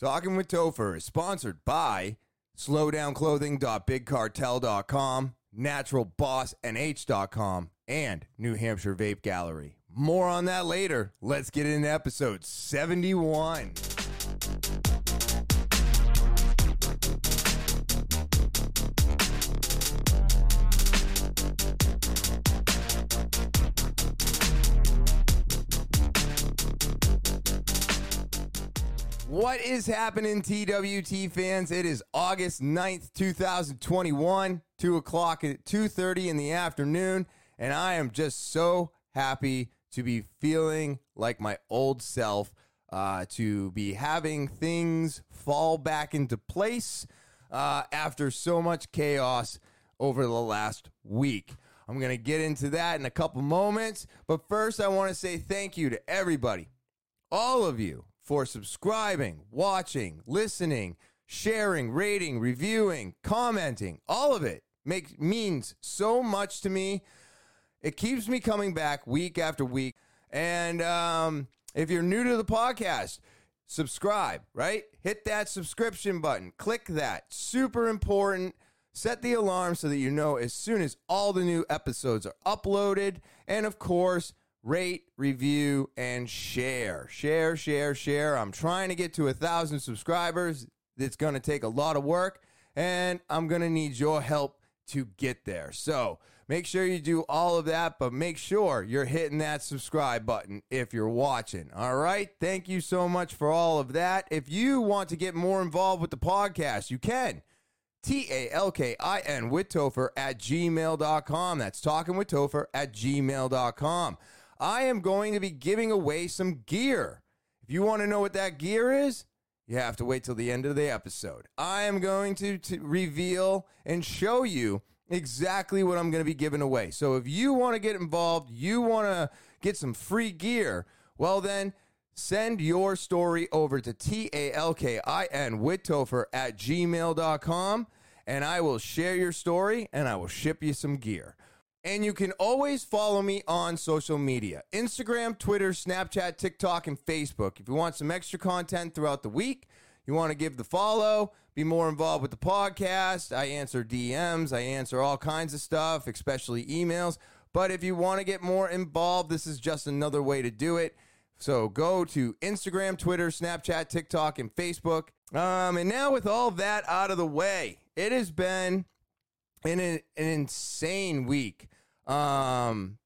Talking with Topher is sponsored by slowdownclothing.bigcartel.com, naturalbossnh.com, and New Hampshire Vape Gallery. More on that later. Let's get into episode 71. What is happening, TWT fans? It is August 9th, 2021, 2 o'clock at 2.30 in the afternoon, and I am just so happy to be feeling like my old self, uh, to be having things fall back into place uh, after so much chaos over the last week. I'm going to get into that in a couple moments, but first I want to say thank you to everybody, all of you, for subscribing, watching, listening, sharing, rating, reviewing, commenting. All of it makes means so much to me. It keeps me coming back week after week. And um, if you're new to the podcast, subscribe, right? Hit that subscription button. Click that. Super important. Set the alarm so that you know as soon as all the new episodes are uploaded. And of course, rate, review, and share. Share, share, share. I'm trying to get to a thousand subscribers. It's going to take a lot of work, and I'm going to need your help to get there. So make sure you do all of that, but make sure you're hitting that subscribe button if you're watching. All right. Thank you so much for all of that. If you want to get more involved with the podcast, you can. T A L K I N with Topher at gmail.com. That's talking with Topher at gmail.com. I am going to be giving away some gear. If you want to know what that gear is, you have to wait till the end of the episode. I am going to, to reveal and show you exactly what I'm going to be giving away. So if you want to get involved, you want to get some free gear, well, then send your story over to T A L K I N with Topher at gmail.com and I will share your story and I will ship you some gear. And you can always follow me on social media Instagram, Twitter, Snapchat, TikTok, and Facebook. If you want some extra content throughout the week, you want to give the follow, be more involved with the podcast. I answer DMs, I answer all kinds of stuff, especially emails. But if you want to get more involved, this is just another way to do it. So go to Instagram, Twitter, Snapchat, TikTok, and Facebook. Um, and now, with all that out of the way, it has been an, an insane week. Um,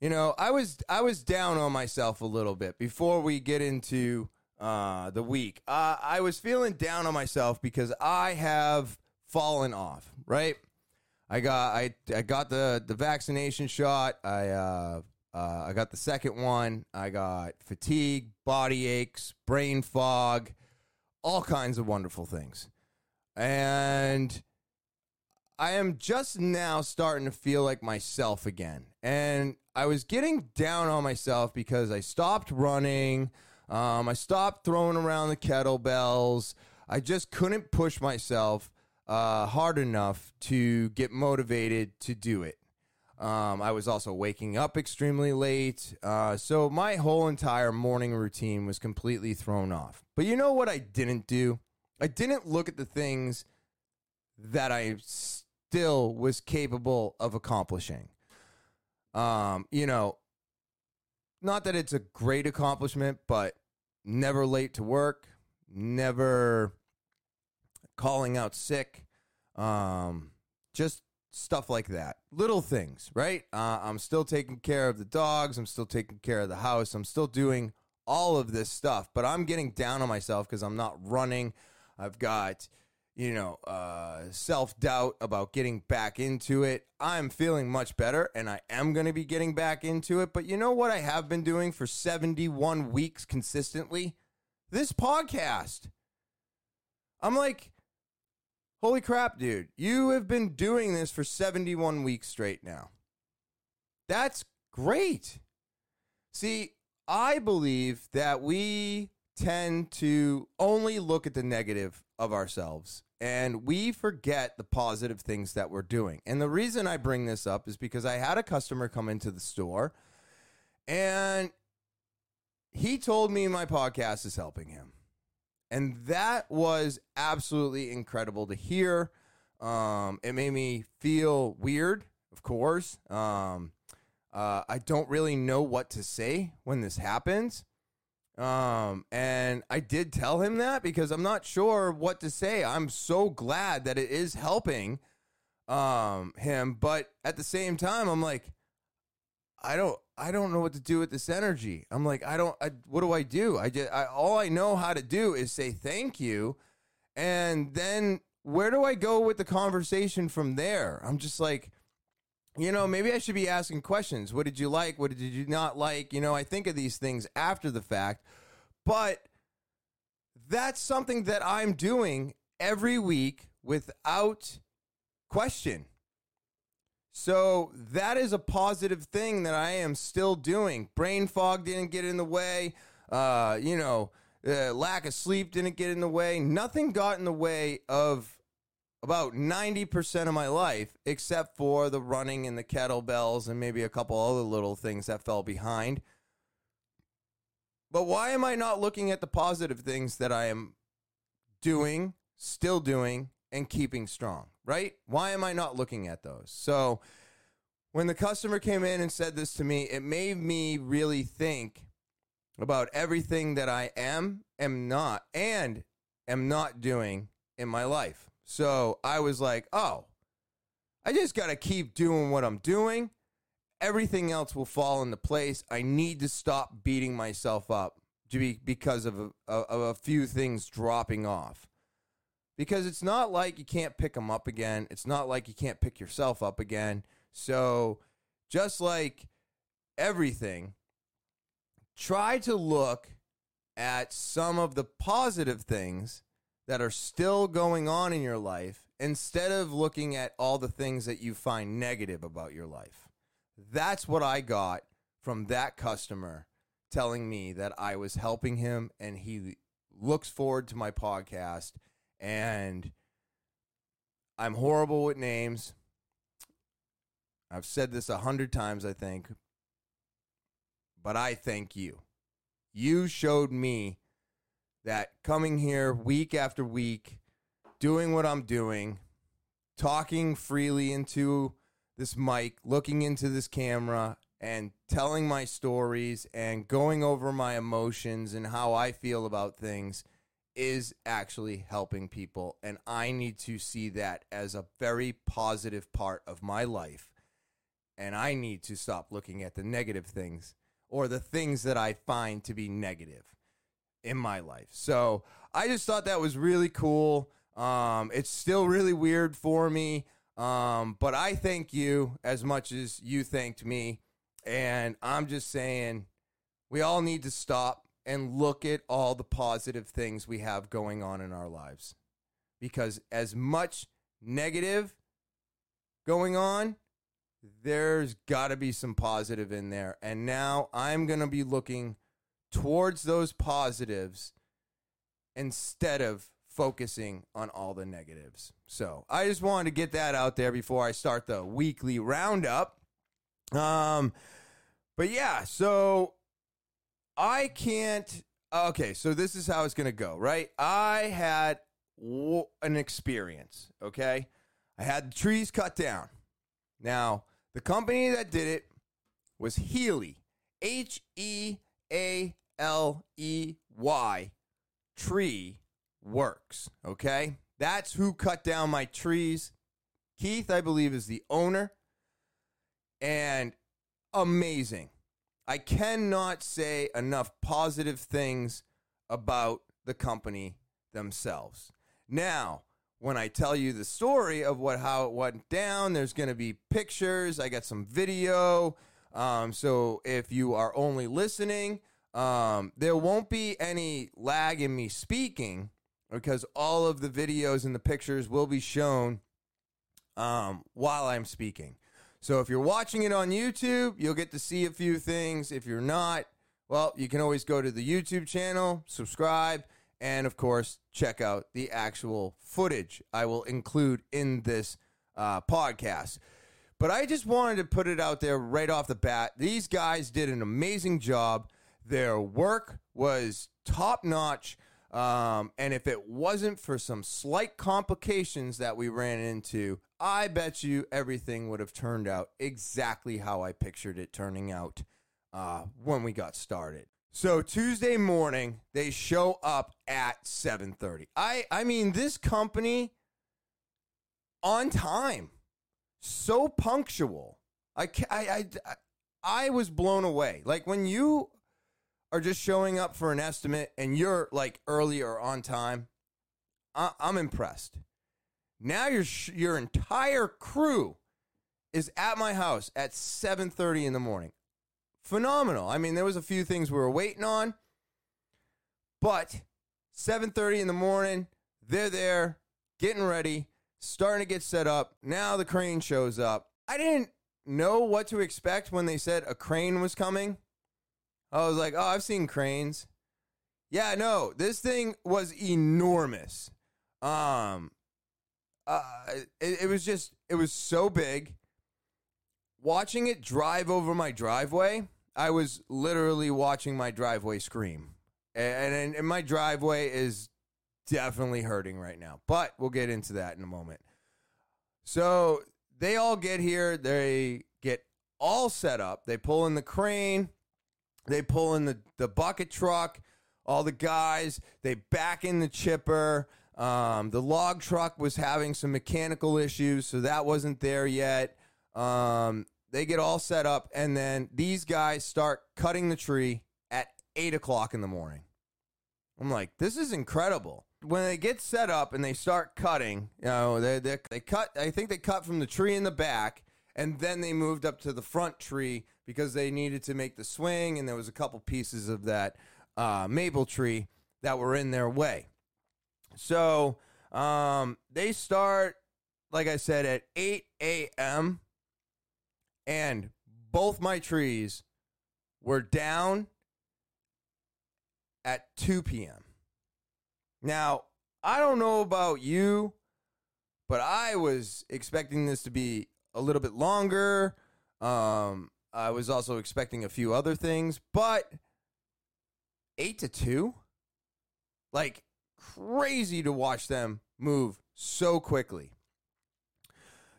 you know, I was I was down on myself a little bit before we get into uh, the week. Uh, I was feeling down on myself because I have fallen off. Right, I got I I got the the vaccination shot. I uh, uh, I got the second one. I got fatigue, body aches, brain fog, all kinds of wonderful things, and I am just now starting to feel like myself again. And I was getting down on myself because I stopped running. Um, I stopped throwing around the kettlebells. I just couldn't push myself uh, hard enough to get motivated to do it. Um, I was also waking up extremely late. Uh, so my whole entire morning routine was completely thrown off. But you know what I didn't do? I didn't look at the things that I still was capable of accomplishing. Um, you know, not that it's a great accomplishment, but never late to work, never calling out sick, um, just stuff like that. Little things, right? Uh, I'm still taking care of the dogs. I'm still taking care of the house. I'm still doing all of this stuff, but I'm getting down on myself because I'm not running. I've got you know, uh, self doubt about getting back into it. I'm feeling much better and I am going to be getting back into it. But you know what I have been doing for 71 weeks consistently? This podcast. I'm like, holy crap, dude. You have been doing this for 71 weeks straight now. That's great. See, I believe that we tend to only look at the negative of ourselves and we forget the positive things that we're doing. And the reason I bring this up is because I had a customer come into the store and he told me my podcast is helping him. And that was absolutely incredible to hear. Um, it made me feel weird, of course. Um, uh, I don't really know what to say when this happens. Um, and I did tell him that because I'm not sure what to say. I'm so glad that it is helping um him, but at the same time I'm like I don't I don't know what to do with this energy. I'm like I don't I, what do I do? I just I, all I know how to do is say thank you and then where do I go with the conversation from there? I'm just like you know, maybe I should be asking questions. What did you like? What did you not like? You know, I think of these things after the fact, but that's something that I'm doing every week without question. So that is a positive thing that I am still doing. Brain fog didn't get in the way. Uh, you know, uh, lack of sleep didn't get in the way. Nothing got in the way of about 90% of my life, except for the running and the kettlebells and maybe a couple other little things that fell behind. But why am I not looking at the positive things that I am doing, still doing, and keeping strong, right? Why am I not looking at those? So when the customer came in and said this to me, it made me really think about everything that I am, am not, and am not doing in my life. So I was like, oh, I just got to keep doing what I'm doing. Everything else will fall into place. I need to stop beating myself up to be because of a, of a few things dropping off. Because it's not like you can't pick them up again. It's not like you can't pick yourself up again. So just like everything, try to look at some of the positive things that are still going on in your life instead of looking at all the things that you find negative about your life. That's what I got from that customer telling me that I was helping him and he looks forward to my podcast and I'm horrible with names. I've said this a hundred times, I think, but I thank you. You showed me that coming here week after week, doing what I'm doing, talking freely into this mic, looking into this camera, and telling my stories and going over my emotions and how I feel about things is actually helping people. And I need to see that as a very positive part of my life. And I need to stop looking at the negative things or the things that I find to be negative in my life. So I just thought that was really cool. Um, it's still really weird for me, um, but I thank you as much as you thanked me. And I'm just saying, we all need to stop and look at all the positive things we have going on in our lives. Because as much negative going on, there's got to be some positive in there. And now I'm going to be looking towards those positives instead of focusing on all the negatives. So I just wanted to get that out there before I start the weekly roundup. Um, but yeah, so I can't. Okay, so this is how it's to go, right? I had an experience, okay? I had the trees cut down. Now, the company that did it was Healey, H E A L E Y, tree works. Okay. That's who cut down my trees. Keith, I believe, is the owner. And amazing. I cannot say enough positive things about the company themselves. Now, when I tell you the story of what how it went down, there's going to be pictures. I got some video. Um, so if you are only listening, um, there won't be any lag in me speaking because all of the videos and the pictures will be shown um, while I'm speaking. So if you're watching it on YouTube, you'll get to see a few things. If you're not, well, you can always go to the YouTube channel, subscribe, and of course, check out the actual footage I will include in this uh, podcast. But I just wanted to put it out there right off the bat. These guys did an amazing job. Their work was top notch. Um, and if it wasn't for some slight complications that we ran into, I bet you everything would have turned out exactly how I pictured it turning out uh, when we got started. So Tuesday morning, they show up at 7:30. I I mean this company on time, so punctual. I I I, I was blown away. Like when you are just showing up for an estimate and you're like early or on time, I, am impressed. Now your your entire crew is at my house at 7:30 in the morning. Phenomenal. I mean, there was a few things we were waiting on, but 7:30 in the morning, they're there, getting ready, starting to get set up. Now the crane shows up. I didn't know what to expect when they said a crane was coming. I was like, oh, I've seen cranes. Yeah, no, this thing was enormous. Um, uh, it, it was just, it was so big. Watching it drive over my driveway, I was literally watching my driveway scream. And, and, and my driveway is definitely hurting right now, but we'll get into that in a moment. So they all get here, they get all set up, they pull in the crane they pull in the, the bucket truck, all the guys, they back in the chipper. Um, the log truck was having some mechanical issues, so that wasn't there yet. Um, they get all set up, and then these guys start cutting the tree at 8 o'clock in the morning. I'm like, this is incredible. When they get set up and they start cutting, you know, they, they, they cut, I think they cut from the tree in the back, and then they moved up to the front tree because they needed to make the swing, and there was a couple pieces of that uh, maple tree that were in their way. So um, they start, like I said, at 8 a.m., and both my trees were down at 2 p.m. Now, I don't know about you, but I was expecting this to be a little bit longer. Um, I was also expecting a few other things, but eight to two, like crazy to watch them move so quickly.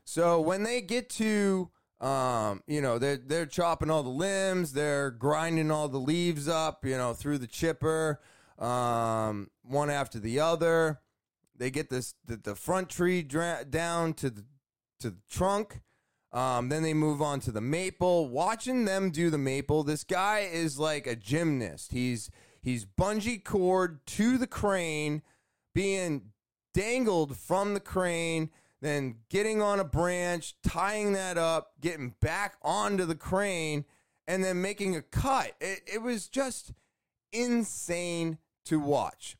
So when they get to, um, you know, they're they're chopping all the limbs, they're grinding all the leaves up, you know, through the chipper, um, one after the other. They get this the, the front tree dra- down to the to the trunk. Um, then they move on to the maple. Watching them do the maple, this guy is like a gymnast. He's he's bungee cord to the crane, being dangled from the crane, then getting on a branch, tying that up, getting back onto the crane, and then making a cut. It, it was just insane to watch.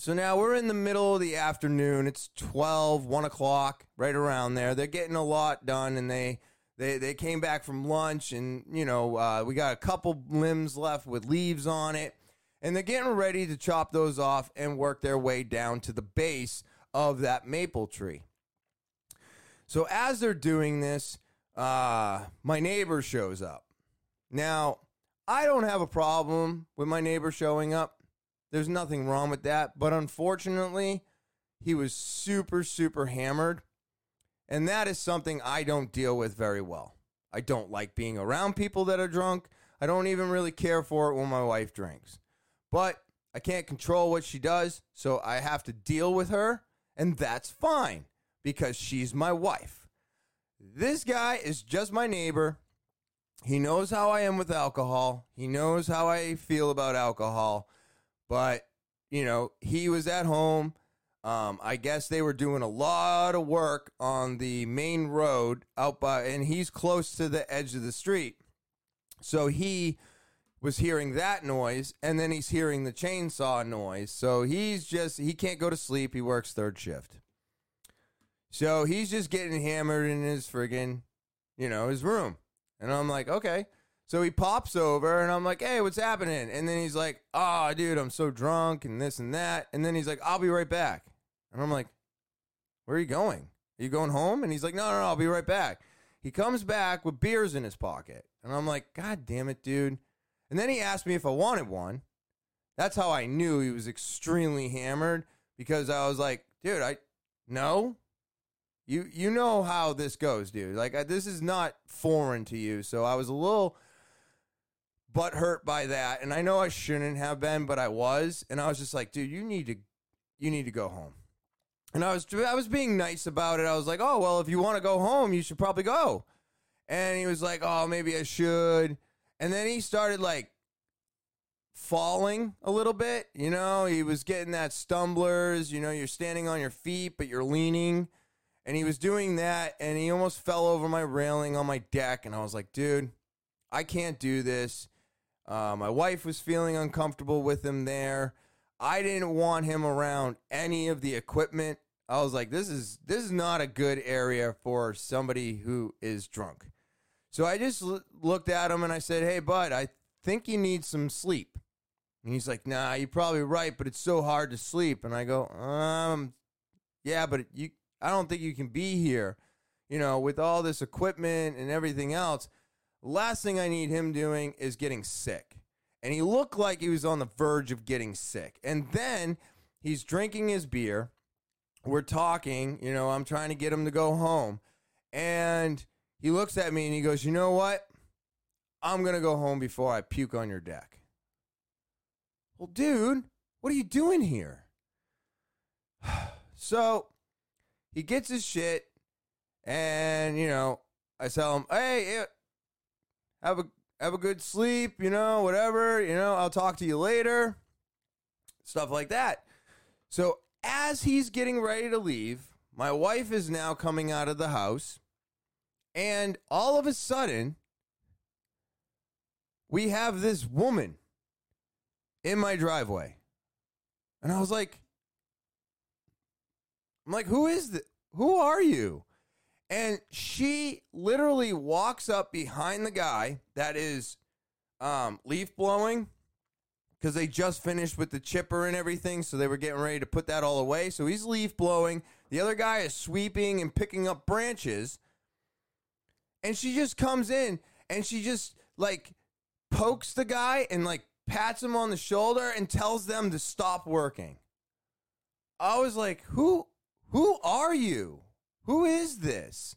So now we're in the middle of the afternoon. It's 12, 1 o'clock, right around there. They're getting a lot done, and they they they came back from lunch, and you know uh, we got a couple limbs left with leaves on it, and they're getting ready to chop those off and work their way down to the base of that maple tree. So as they're doing this, uh, my neighbor shows up. Now I don't have a problem with my neighbor showing up there's nothing wrong with that. But unfortunately, he was super, super hammered. And that is something I don't deal with very well. I don't like being around people that are drunk. I don't even really care for it when my wife drinks. But I can't control what she does, so I have to deal with her, and that's fine because she's my wife. This guy is just my neighbor. He knows how I am with alcohol. He knows how I feel about alcohol. But, you know, he was at home. Um, I guess they were doing a lot of work on the main road out by, and he's close to the edge of the street. So he was hearing that noise, and then he's hearing the chainsaw noise. So he's just, he can't go to sleep. He works third shift. So he's just getting hammered in his friggin', you know, his room. And I'm like, okay. So he pops over and I'm like, hey, what's happening? And then he's like, oh, dude, I'm so drunk and this and that. And then he's like, I'll be right back. And I'm like, where are you going? Are you going home? And he's like, no, no, no, I'll be right back. He comes back with beers in his pocket. And I'm like, God damn it, dude. And then he asked me if I wanted one. That's how I knew he was extremely hammered because I was like, dude, I no. You you know how this goes, dude. Like I, this is not foreign to you. So I was a little butt hurt by that, and I know I shouldn't have been, but I was, and I was just like, dude, you need to you need to go home. And I was I was being nice about it. I was like, "Oh, well, if you want to go home, you should probably go." And he was like, "Oh, maybe I should." And then he started like falling a little bit, you know, he was getting that stumblers, you know, you're standing on your feet but you're leaning. And he was doing that and he almost fell over my railing on my deck and I was like, "Dude, I can't do this." Uh, my wife was feeling uncomfortable with him there. I didn't want him around any of the equipment. I was like, this is this is not a good area for somebody who is drunk. So I just l- looked at him and I said, "Hey, bud, I think you need some sleep." And he's like, "Nah, you're probably right, but it's so hard to sleep." And I go, "Um, yeah, but you, I don't think you can be here, you know, with all this equipment and everything else. Last thing I need him doing is getting sick." and he looked like he was on the verge of getting sick. And then he's drinking his beer. We're talking, you know, I'm trying to get him to go home. And he looks at me and he goes, You know what? I'm going to go home before I puke on your deck. Well, dude, what are you doing here? so he gets his shit, and, you know, I tell him, Hey, have a have a good sleep, you know, whatever, you know, I'll talk to you later. Stuff like that. So as he's getting ready to leave, my wife is now coming out of the house, and all of a sudden, we have this woman in my driveway. And I was like, I'm like, who is this? Who are you? And she literally walks up behind the guy that is um, leaf blowing because they just finished with the chipper and everything. So they were getting ready to put that all away. So he's leaf blowing. The other guy is sweeping and picking up branches. And she just comes in and she just like pokes the guy and like pats him on the shoulder and tells them to stop working. I was like, who who are you? Who is this?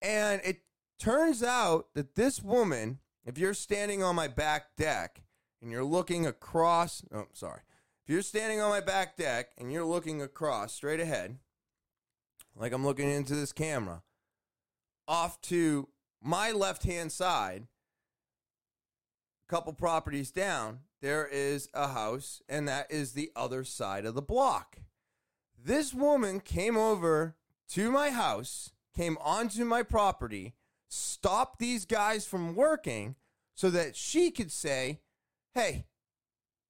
And it turns out that this woman, if you're standing on my back deck and you're looking across, oh, sorry. If you're standing on my back deck and you're looking across straight ahead, like I'm looking into this camera, off to my left hand side, a couple properties down, there is a house, and that is the other side of the block. This woman came over to my house, came onto my property, stopped these guys from working so that she could say, Hey,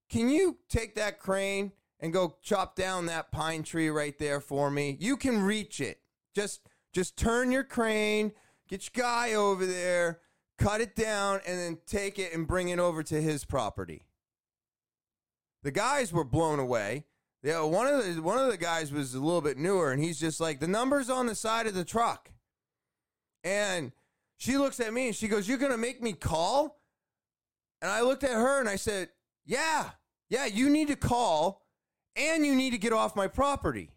can you take that crane and go chop down that pine tree right there for me? You can reach it. Just just turn your crane, get your guy over there, cut it down, and then take it and bring it over to his property. The guys were blown away. Yeah, one of the one of the guys was a little bit newer, and he's just like the numbers on the side of the truck. And she looks at me and she goes, "You're gonna make me call?" And I looked at her and I said, "Yeah, yeah, you need to call, and you need to get off my property."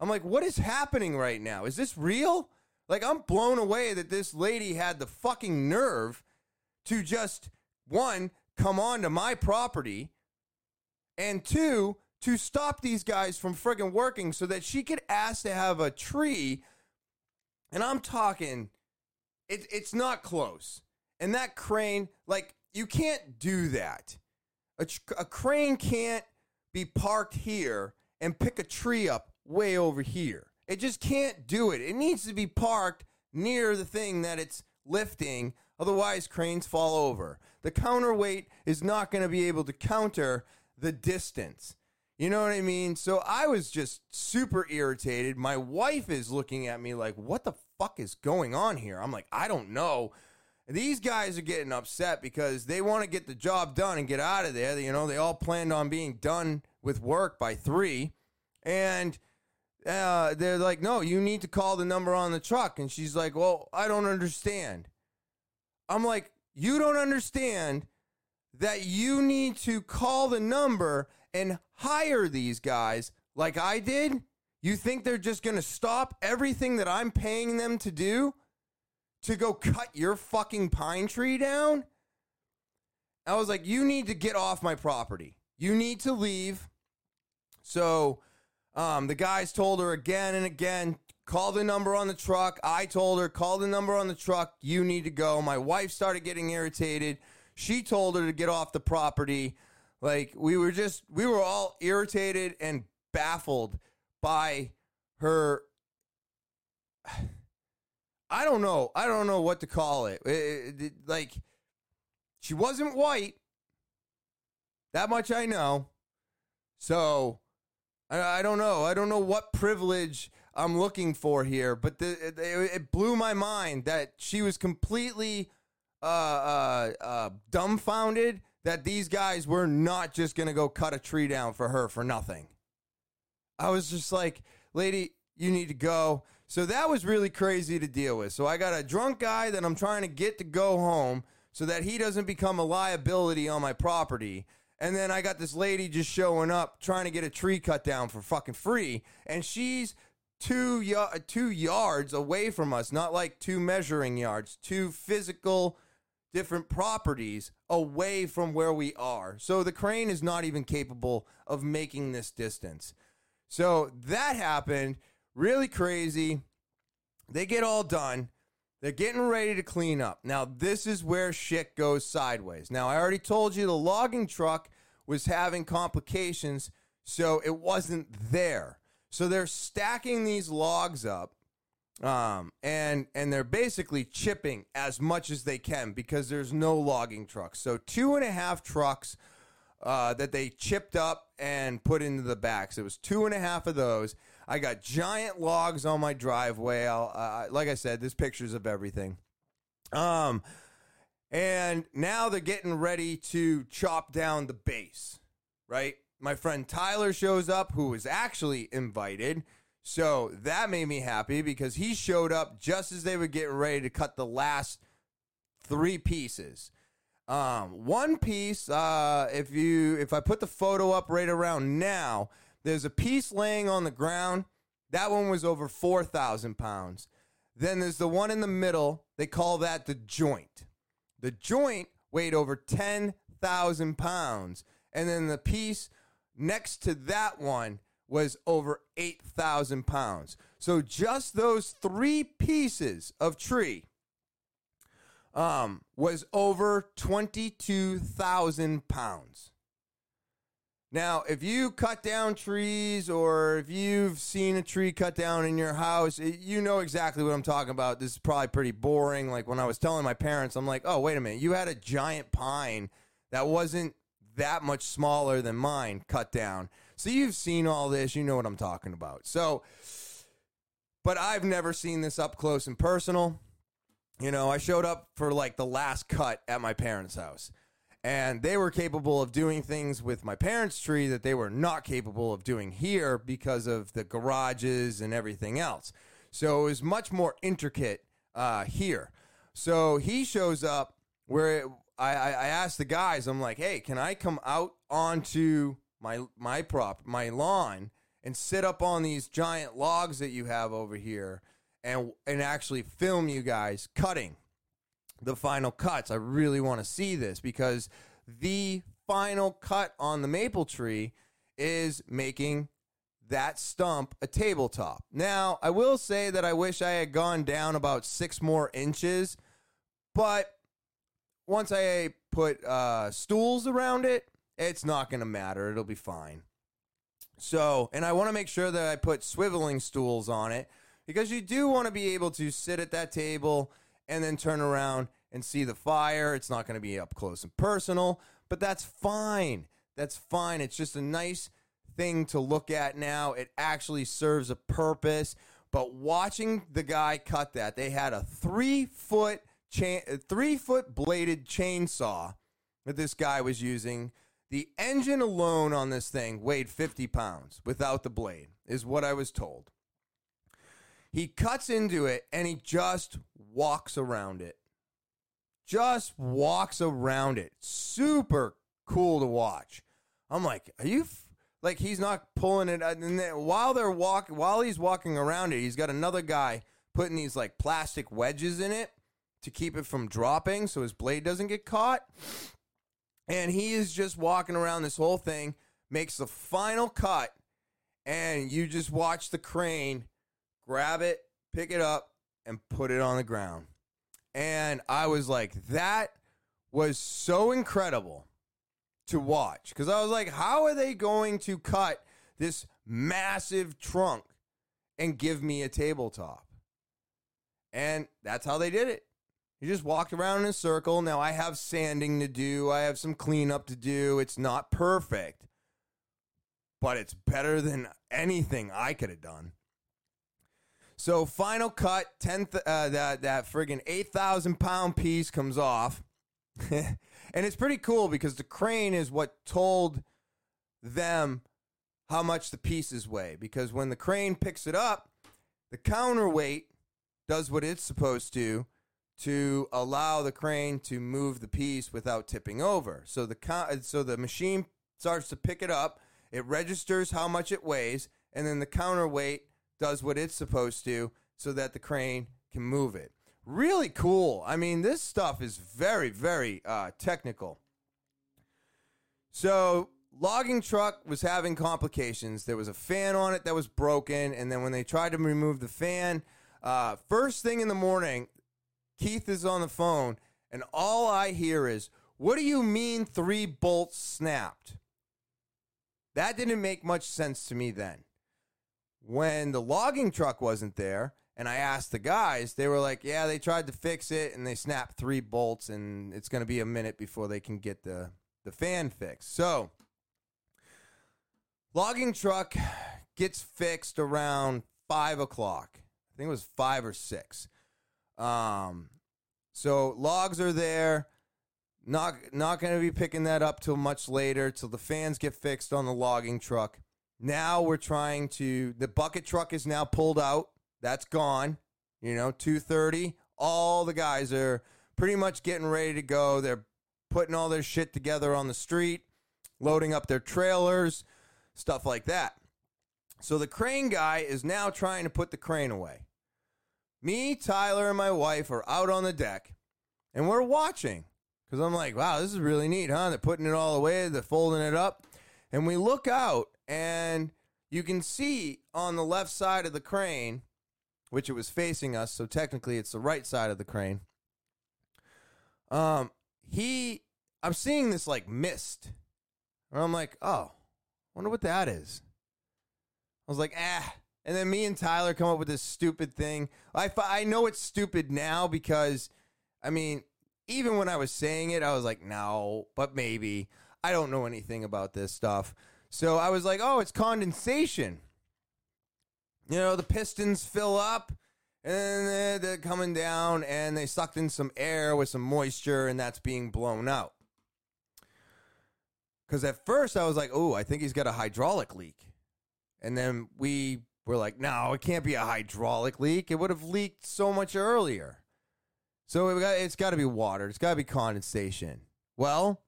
I'm like, "What is happening right now? Is this real?" Like I'm blown away that this lady had the fucking nerve to just one come onto my property, and two to stop these guys from friggin' working so that she could ask to have a tree. And I'm talking, it, it's not close. And that crane, like, you can't do that. A, a crane can't be parked here and pick a tree up way over here. It just can't do it. It needs to be parked near the thing that it's lifting. Otherwise, cranes fall over. The counterweight is not going to be able to counter the distance. You know what I mean? So I was just super irritated. My wife is looking at me like, what the fuck is going on here? I'm like, I don't know. These guys are getting upset because they want to get the job done and get out of there. You know, they all planned on being done with work by three. And uh, they're like, no, you need to call the number on the truck. And she's like, well, I don't understand. I'm like, you don't understand that you need to call the number and hire these guys like I did? You think they're just going to stop everything that I'm paying them to do to go cut your fucking pine tree down? I was like, you need to get off my property. You need to leave. So um, the guys told her again and again, call the number on the truck. I told her, call the number on the truck. You need to go. My wife started getting irritated. She told her to get off the property. Like we were just, we were all irritated and baffled by her. I don't know. I don't know what to call it. It- it- like, she wasn't white. That much I know. So, I, I don't know. I don't know what privilege I'm looking for here, but the, it, it blew my mind that she was completely uh, uh, uh, dumbfounded that these guys were not just going to go cut a tree down for her for nothing. I was just like, lady, you need to go. So that was really crazy to deal with. So I got a drunk guy that I'm trying to get to go home so that he doesn't become a liability on my property. And then I got this lady just showing up trying to get a tree cut down for fucking free. And she's two, y- two yards away from us, not like two measuring yards, two physical different properties away from where we are. So the crane is not even capable of making this distance. So that happened. Really crazy. They get all done. They're getting ready to clean up. Now, this is where shit goes sideways. Now, I already told you the logging truck was having complications, so it wasn't there. So they're stacking these logs up um, and and they're basically chipping as much as they can because there's no logging trucks. So two and a half trucks uh, that they chipped up and put into the backs. It was two and a half of those. I got giant logs on my driveway. Uh, like I said, there's pictures of everything. Um, and now they're getting ready to chop down the base. Right, my friend Tyler shows up, who was actually invited. So that made me happy because he showed up just as they were getting ready to cut the last three pieces. Um, one piece, uh, if you if I put the photo up right around now, there's a piece laying on the ground. That one was over four thousand pounds. Then there's the one in the middle. They call that the joint. The joint weighed over ten thousand pounds, and then the piece next to that one was over 8,000 pounds. So just those three pieces of tree um, was over 22,000 pounds. Now, if you cut down trees or if you've seen a tree cut down in your house, it- you know exactly what I'm talking about. This is probably pretty boring. Like when I was telling my parents, I'm like, oh, wait a minute, you had a giant pine that wasn't that much smaller than mine cut down. So you've seen all this, you know what I'm talking about. So, but I've never seen this up close and personal. You know, I showed up for like the last cut at my parents' house, and they were capable of doing things with my parents' tree that they were not capable of doing here because of the garages and everything else. So it was much more intricate uh, here. So he shows up where it, I, I, I asked the guys, I'm like, hey, can I come out onto my my prop, my lawn, and sit up on these giant logs that you have over here, and and actually film you guys cutting the final cuts. I really want to see this because the final cut on the maple tree is making that stump a tabletop. Now, I will say that I wish I had gone down about six more inches, but once I put uh, stools around it, it's not going to matter. It'll be fine. So, and I want to make sure that I put swiveling stools on it because you do want to be able to sit at that table and then turn around and see the fire. It's not going to be up close and personal, but that's fine. That's fine. It's just a nice thing to look at now. It actually serves a purpose. But watching the guy cut that, they had a three foot chain, three foot bladed chainsaw that this guy was using. The engine alone on this thing weighed 50 pounds without the blade, is what I was told. He cuts into it and he just walks around it. just walks around it. Super cool to watch. I'm like, are you f-? like he's not pulling it and then while they're walk while he's walking around it, he's got another guy putting these like plastic wedges in it to keep it from dropping so his blade doesn't get caught. And he is just walking around this whole thing, makes the final cut, and you just watch the crane grab it, pick it up, and put it on the ground. And I was like, that was so incredible to watch. Because I was like, how are they going to cut this massive trunk and give me a tabletop? And that's how they did it. He just walked around in a circle. Now I have sanding to do, I have some cleanup to do. It's not perfect, but it's better than anything I could have done. So final cut, tenth uh, that that friggin' eight thousand pound piece comes off, and it's pretty cool because the crane is what told them how much the pieces weigh. Because when the crane picks it up, the counterweight does what it's supposed to to allow the crane to move the piece without tipping over. So the so the machine starts to pick it up. It registers how much it weighs, and then the counterweight does what it's supposed to so that the crane can move it. Really cool. I mean, this stuff is very, very uh, technical. So, logging truck was having complications. There was a fan on it that was broken, and then when they tried to remove the fan, uh, first thing in the morning, Keith is on the phone, and all I hear is, "What do you mean three bolts snapped?" That didn't make much sense to me then when the logging truck wasn't there and I asked the guys, they were like, "Yeah, they tried to fix it and they snapped three bolts and it's going to be a minute before they can get the the fan fixed." So, logging truck gets fixed around five o'clock. I think it was five or six. Um, so logs are there. Not not going to be picking that up till much later, till the fans get fixed on the logging truck. Now we're trying to the bucket truck is now pulled out. That's gone. You know, 2:30. All the guys are pretty much getting ready to go. They're putting all their shit together on the street, loading up their trailers, stuff like that. So the crane guy is now trying to put the crane away. Me, Tyler, and my wife are out on the deck and we're watching because I'm like, wow, this is really neat, huh? They're putting it all away, they're folding it up. And we look out and you can see on the left side of the crane, which it was facing us, so technically it's the right side of the crane. Um, he, I'm seeing this like mist, and I'm like, oh, wonder what that is. I was like, ah. And then me and Tyler come up with this stupid thing. I, I know it's stupid now because, I mean, even when I was saying it, I was like, no, but maybe. I don't know anything about this stuff. So I was like, oh, it's condensation. You know, the pistons fill up and they're coming down and they sucked in some air with some moisture and that's being blown out. Because at first I was like, oh, I think he's got a hydraulic leak. And then we were like, no, it can't be a hydraulic leak. It would have leaked so much earlier. So it got, it's got to be water. It's got to be condensation. Well,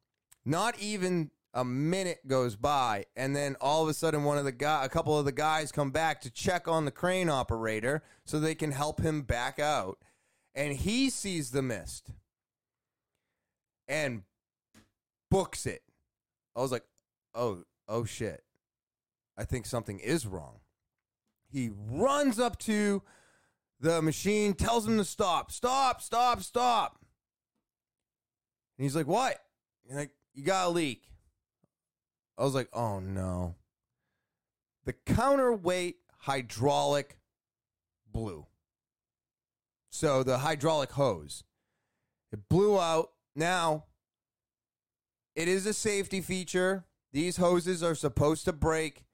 not even a minute goes by and then all of a sudden one of the guy a couple of the guys come back to check on the crane operator so they can help him back out and he sees the mist and books it i was like oh oh shit i think something is wrong he runs up to the machine tells him to stop stop stop stop and he's like what like you got a leak I was like, oh no. The counterweight hydraulic blew. So the hydraulic hose, it blew out. Now, it is a safety feature. These hoses are supposed to break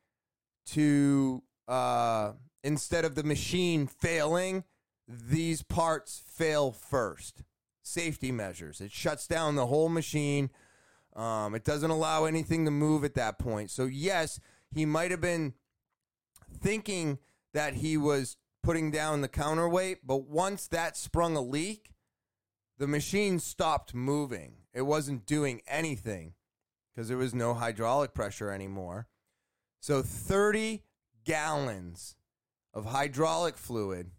to, uh, instead of the machine failing, these parts fail first. Safety measures. It shuts down the whole machine um, it doesn't allow anything to move at that point. So, yes, he might have been thinking that he was putting down the counterweight, but once that sprung a leak, the machine stopped moving. It wasn't doing anything because there was no hydraulic pressure anymore. So 30 gallons of hydraulic fluid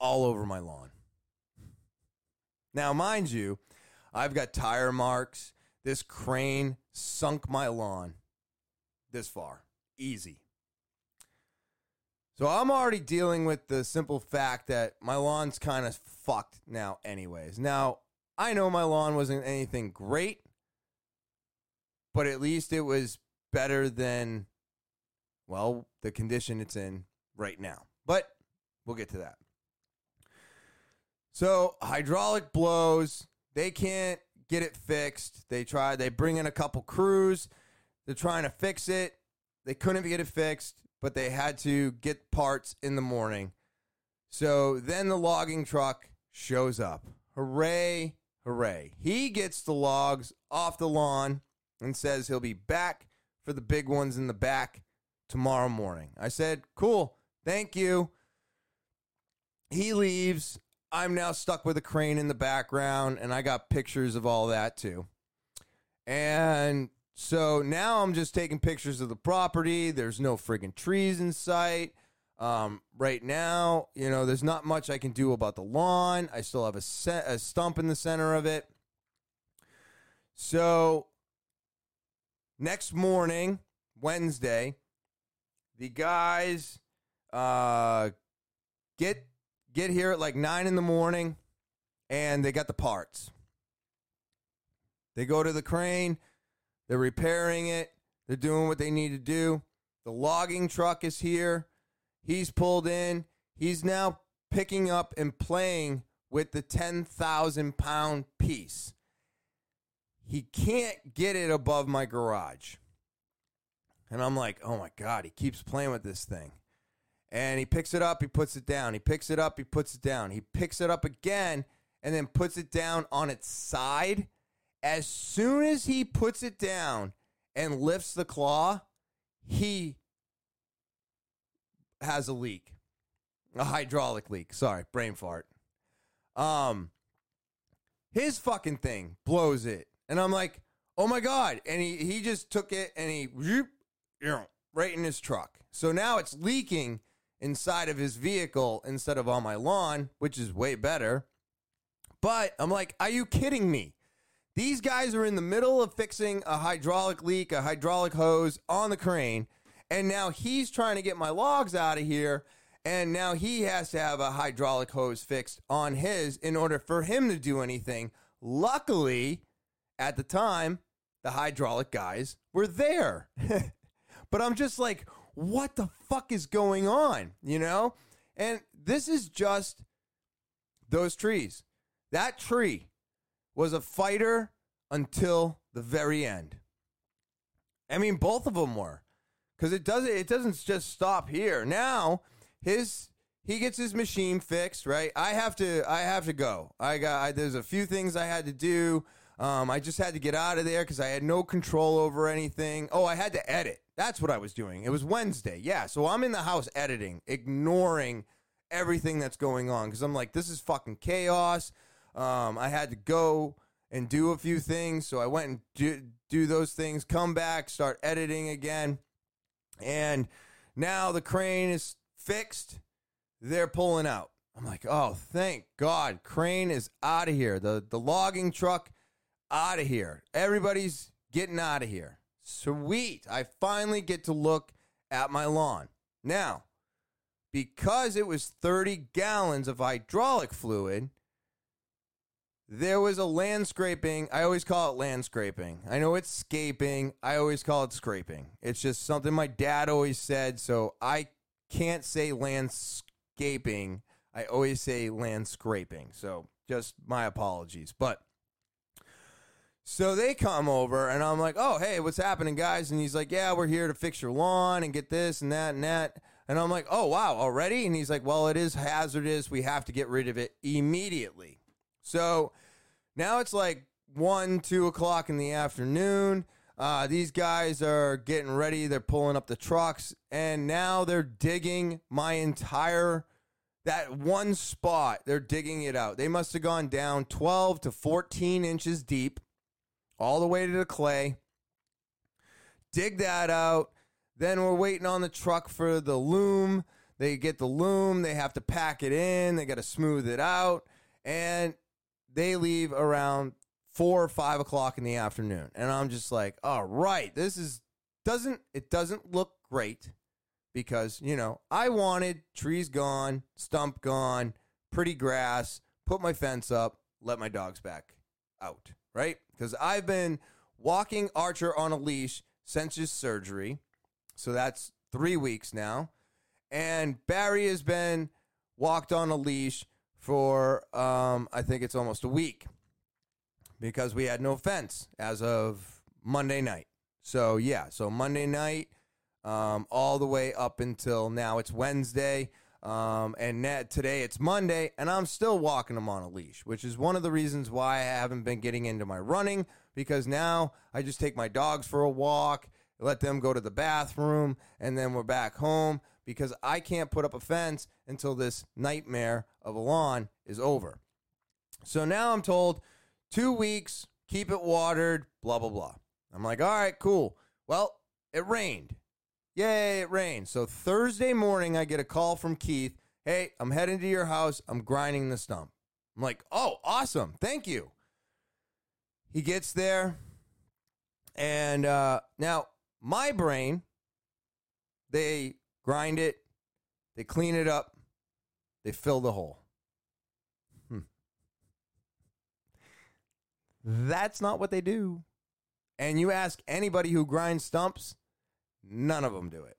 all over my lawn. Now, mind you, I've got tire marks. This crane sunk my lawn this far. Easy. So I'm already dealing with the simple fact that my lawn's kind of fucked now, anyways. Now, I know my lawn wasn't anything great, but at least it was better than, well, the condition it's in right now. But we'll get to that. So, hydraulic blows, they can't get it fixed. They try, they bring in a couple crews, they're trying to fix it. They couldn't get it fixed, but they had to get parts in the morning. So then the logging truck shows up. Hooray, hooray. He gets the logs off the lawn and says he'll be back for the big ones in the back tomorrow morning. I said, cool, thank you. He leaves. I'm now stuck with a crane in the background, and I got pictures of all that too. And so now I'm just taking pictures of the property. There's no friggin' trees in sight. Um, right now, you know, there's not much I can do about the lawn. I still have a, set, a stump in the center of it. So next morning, Wednesday, the guys uh, get get here at like nine in the morning, and they got the parts. They go to the crane they're repairing it. They're doing what they need to do. The logging truck is here. He's pulled in. He's now picking up and playing with the 10,000 pound piece. He can't get it above my garage. And I'm like, oh my God, he keeps playing with this thing. And he picks it up, he puts it down. He picks it up, he puts it down. He picks it up again and then puts it down on its side as soon as he puts it down and lifts the claw, he has a leak. A hydraulic leak. Sorry, brain fart. Um his fucking thing blows it. And I'm like, "Oh my god." And he he just took it and he whoop, right in his truck. So now it's leaking inside of his vehicle instead of on my lawn, which is way better. But I'm like, "Are you kidding me?" These guys are in the middle of fixing a hydraulic leak, a hydraulic hose on the crane, and now he's trying to get my logs out of here, and now he has to have a hydraulic hose fixed on his in order for him to do anything. Luckily, at the time, the hydraulic guys were there. but I'm just like, what the fuck is going on? You know? And this is just those trees. That tree was a fighter until the very end. I mean, both of them were, because it doesn't it doesn't just stop here. Now his he gets his machine fixed, right? I have to I have to go. I got I, there's a few things I had to do. Um, I just had to get out of there because I had no control over anything. Oh, I had to edit. That's what I was doing. It was Wednesday. Yeah, so I'm in the house editing, ignoring everything that's going on because I'm like, this is fucking chaos. Um, I had to go and do a few things, so I went and do, do those things, come back, start editing again, and now the crane is fixed. They're pulling out. I'm like, oh, thank God, crane is out of here. The the logging truck out of here. Everybody's getting out of here. Sweet. I finally get to look at my lawn. Now, because it was 30 gallons of hydraulic fluid, there was a land scraping. I always call it land scraping. I know it's scaping. I always call it scraping. It's just something my dad always said, so I can't say landscaping. I always say land scraping. So just my apologies. But so they come over and I'm like, "Oh, hey, what's happening, guys?" And he's like, "Yeah, we're here to fix your lawn and get this and that and that." And I'm like, "Oh, wow, already?" And he's like, "Well, it is hazardous. We have to get rid of it immediately." So now it's like one, two o'clock in the afternoon. Uh, these guys are getting ready. They're pulling up the trucks, and now they're digging my entire. that one spot, they're digging it out. They must have gone down 12 to 14 inches deep, all the way to the clay. Dig that out. Then we're waiting on the truck for the loom. They get the loom, they have to pack it in, they got to smooth it out, and they leave around four or five o'clock in the afternoon. And I'm just like, all right, this is doesn't it doesn't look great because, you know, I wanted trees gone, stump gone, pretty grass, put my fence up, let my dogs back out, right? Because I've been walking Archer on a leash since his surgery. So that's three weeks now. And Barry has been walked on a leash for, um, I think it's almost a week because we had no fence as of Monday night. So, yeah, so Monday night, um, all the way up until now. It's Wednesday. Um, and today it's Monday, and I'm still walking them on a leash, which is one of the reasons why I haven't been getting into my running because now I just take my dogs for a walk, let them go to the bathroom, and then we're back home because I can't put up a fence until this nightmare of a lawn is over. So now I'm told two weeks, keep it watered, blah, blah, blah. I'm like, all right, cool. Well, it rained. Yay, it rained. So Thursday morning, I get a call from Keith. Hey, I'm heading to your house. I'm grinding the stump. I'm like, oh, awesome. Thank you. He gets there. And uh, now, my brain, they grind it, they clean it up, they fill the hole. Hmm. That's not what they do. And you ask anybody who grinds stumps, None of them do it.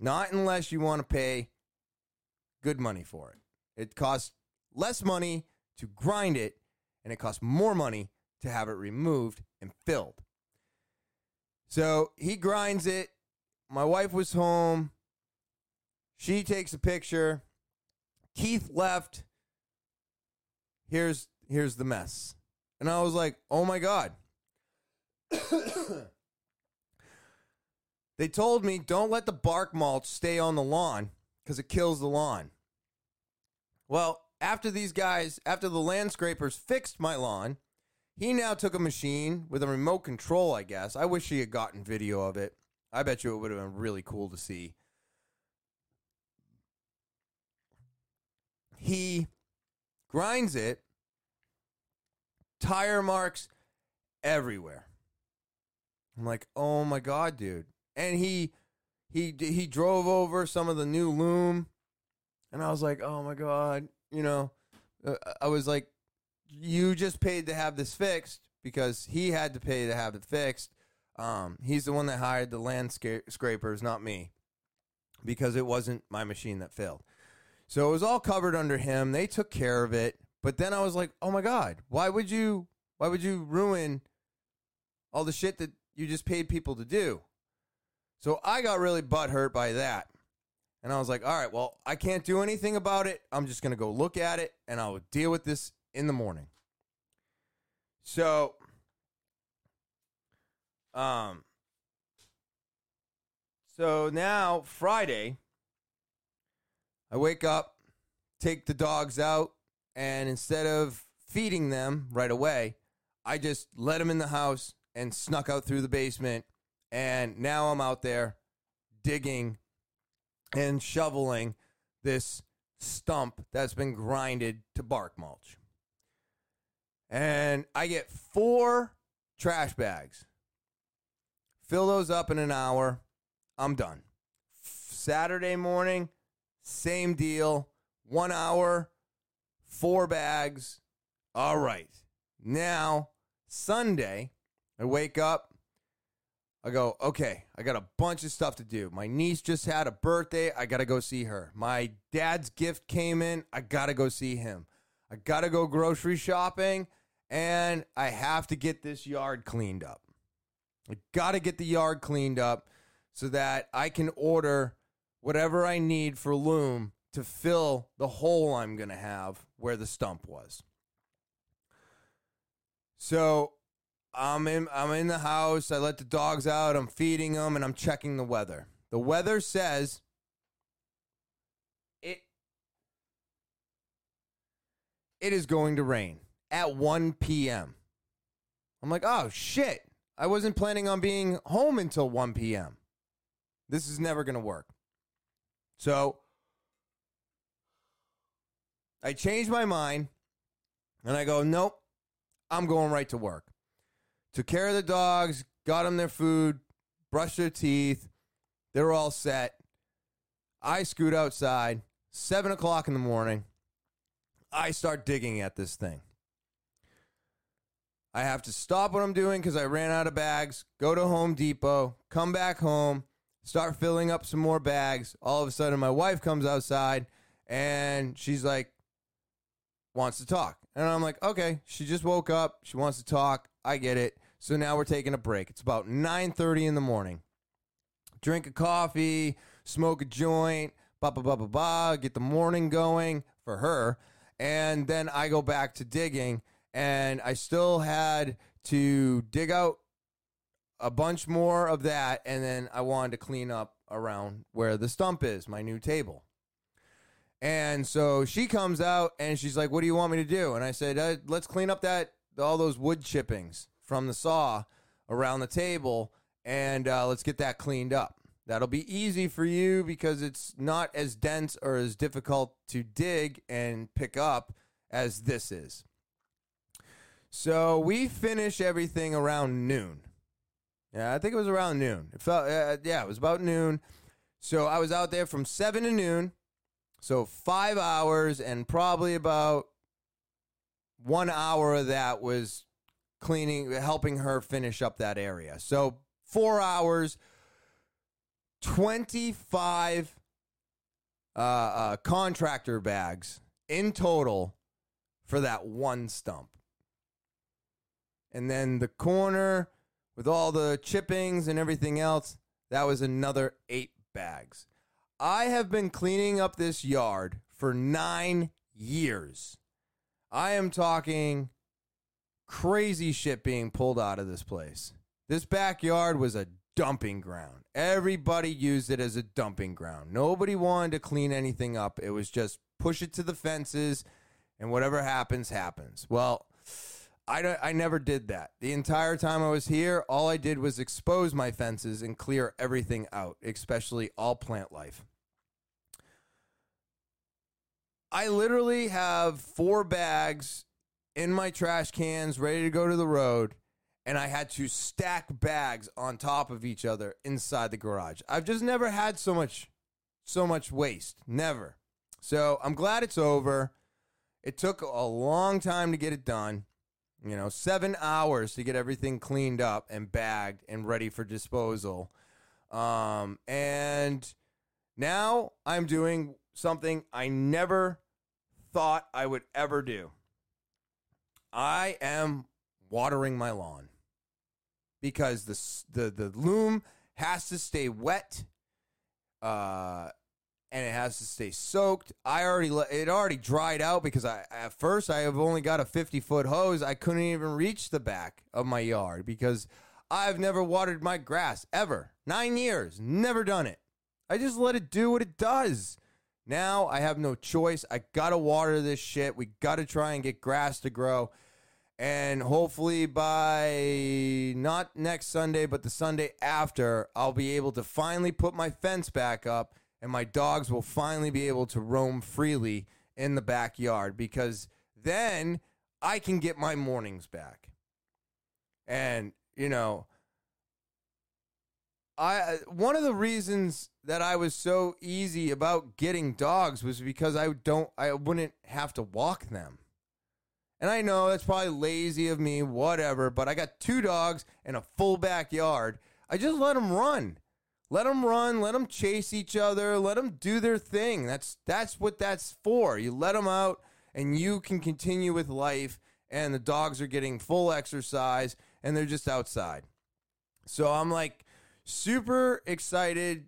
Not unless you want to pay good money for it. It costs less money to grind it, and it costs more money to have it removed and filled. So he grinds it. My wife was home. She takes a picture. Keith left. Here's here's the mess. And I was like, "Oh my god." They told me don't let the bark mulch stay on the lawn because it kills the lawn. Well, after these guys, after the landscrapers fixed my lawn, he now took a machine with a remote control, I guess. I wish he had gotten video of it. I bet you it would have been really cool to see. He grinds it, tire marks everywhere. I'm like, oh my God, dude and he he he drove over some of the new loom, and I was like, oh my god, you know, uh, I was like, you just paid to have this fixed because he had to pay to have it fixed. Um, he's the one that hired the landscapers, not me, because it wasn't my machine that failed. So it was all covered under him. They took care of it. But then I was like, oh my god, why would you? Why would you ruin all the shit that you just paid people to do? So I got really butthurt by that. And I was like, all right, well, I can't do anything about it. I'm just going to go look at it and I'll deal with this in the morning. So, um, so now Friday, I wake up, take the dogs out, and instead of feeding them right away, I just let them in the house and snuck out through the basement and now I'm out there digging and shoveling this stump that's been grinded to bark mulch. And I get four trash bags. Fill those up in an hour. I'm done. Saturday morning, same deal. One hour, four bags. All right. Now, Sunday, I wake up, I go, okay, I got a bunch of stuff to do. My niece just had a birthday. I got to go see her. My dad's gift came in. I got to go see him. I got to go grocery shopping and I have to get this yard cleaned up. I got to get the yard cleaned up so that I can order whatever I need for loom to fill the hole I'm going to have where the stump was. So I'm in I'm in the house. I let the dogs out. I'm feeding them and I'm checking the weather. The weather says it it is going to rain at 1 p.m. I'm like, oh shit. I wasn't planning on being home until 1 p.m. This is never going to work. So I changed my mind and I go, nope, I'm going right to work. Took care of the dogs, got them their food, brushed their teeth. They were all set. I scoot outside, seven o'clock in the morning. I start digging at this thing. I have to stop what I'm doing because I ran out of bags, go to Home Depot, come back home, start filling up some more bags. All of a sudden, my wife comes outside and she's like, wants to talk. And I'm like, okay, she just woke up. She wants to talk. I get it. So now we're taking a break. It's about 9:30 in the morning. Drink a coffee, smoke a joint, ba ba ba ba ba, get the morning going for her. And then I go back to digging and I still had to dig out a bunch more of that and then I wanted to clean up around where the stump is, my new table. And so she comes out and she's like, "What do you want me to do?" And I said, uh, "Let's clean up that all those wood chippings from the saw around the table, and uh, let's get that cleaned up. That'll be easy for you because it's not as dense or as difficult to dig and pick up as this is." So we finish everything around noon. Yeah, I think it was around noon. It felt, uh, yeah, it was about noon. So I was out there from seven to noon so five hours, and probably about one hour of that was cleaning, helping her finish up that area. So four hours, 25 uh, uh, contractor bags in total for that one stump. And then the corner with all the chippings and everything else, that was another eight bags. I have been cleaning up this yard for nine years. I am talking crazy shit being pulled out of this place. This backyard was a dumping ground. Everybody used it as a dumping ground. Nobody wanted to clean anything up. It was just push it to the fences and whatever happens, happens. Well, I, I never did that. The entire time I was here, all I did was expose my fences and clear everything out, especially all plant life. I literally have four bags in my trash cans ready to go to the road, and I had to stack bags on top of each other inside the garage. I've just never had so much so much waste. Never. So I'm glad it's over. It took a long time to get it done. You know, seven hours to get everything cleaned up and bagged and ready for disposal. Um, and now I'm doing something I never thought I would ever do. I am watering my lawn because the the the loom has to stay wet. Uh, and it has to stay soaked. I already it already dried out because I at first I have only got a 50 foot hose. I couldn't even reach the back of my yard because I've never watered my grass ever. 9 years, never done it. I just let it do what it does. Now I have no choice. I got to water this shit. We got to try and get grass to grow. And hopefully by not next Sunday, but the Sunday after, I'll be able to finally put my fence back up and my dogs will finally be able to roam freely in the backyard because then I can get my mornings back. And, you know, I one of the reasons that I was so easy about getting dogs was because I don't I wouldn't have to walk them. And I know that's probably lazy of me, whatever, but I got two dogs and a full backyard. I just let them run. Let them run, let them chase each other, let them do their thing. That's that's what that's for. You let them out and you can continue with life and the dogs are getting full exercise and they're just outside. So I'm like super excited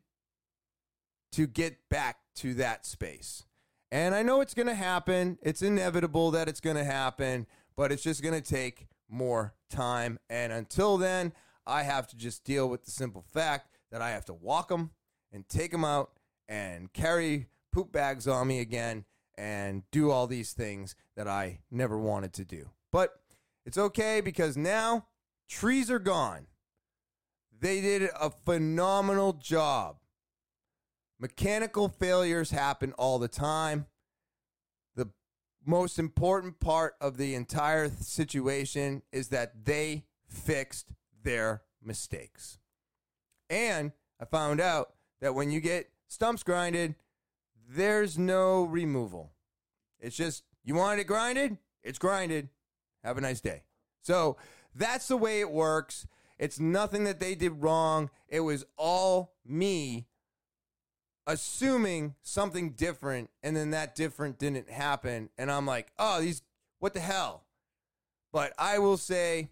to get back to that space. And I know it's going to happen. It's inevitable that it's going to happen, but it's just going to take more time. And until then, I have to just deal with the simple fact that I have to walk them and take them out and carry poop bags on me again and do all these things that I never wanted to do. But it's okay because now trees are gone. They did a phenomenal job. Mechanical failures happen all the time. The most important part of the entire situation is that they fixed their mistakes. And I found out that when you get stumps grinded, there's no removal. It's just, you wanted it grinded? It's grinded. Have a nice day. So that's the way it works. It's nothing that they did wrong. It was all me assuming something different, and then that different didn't happen. And I'm like, oh, these, what the hell? But I will say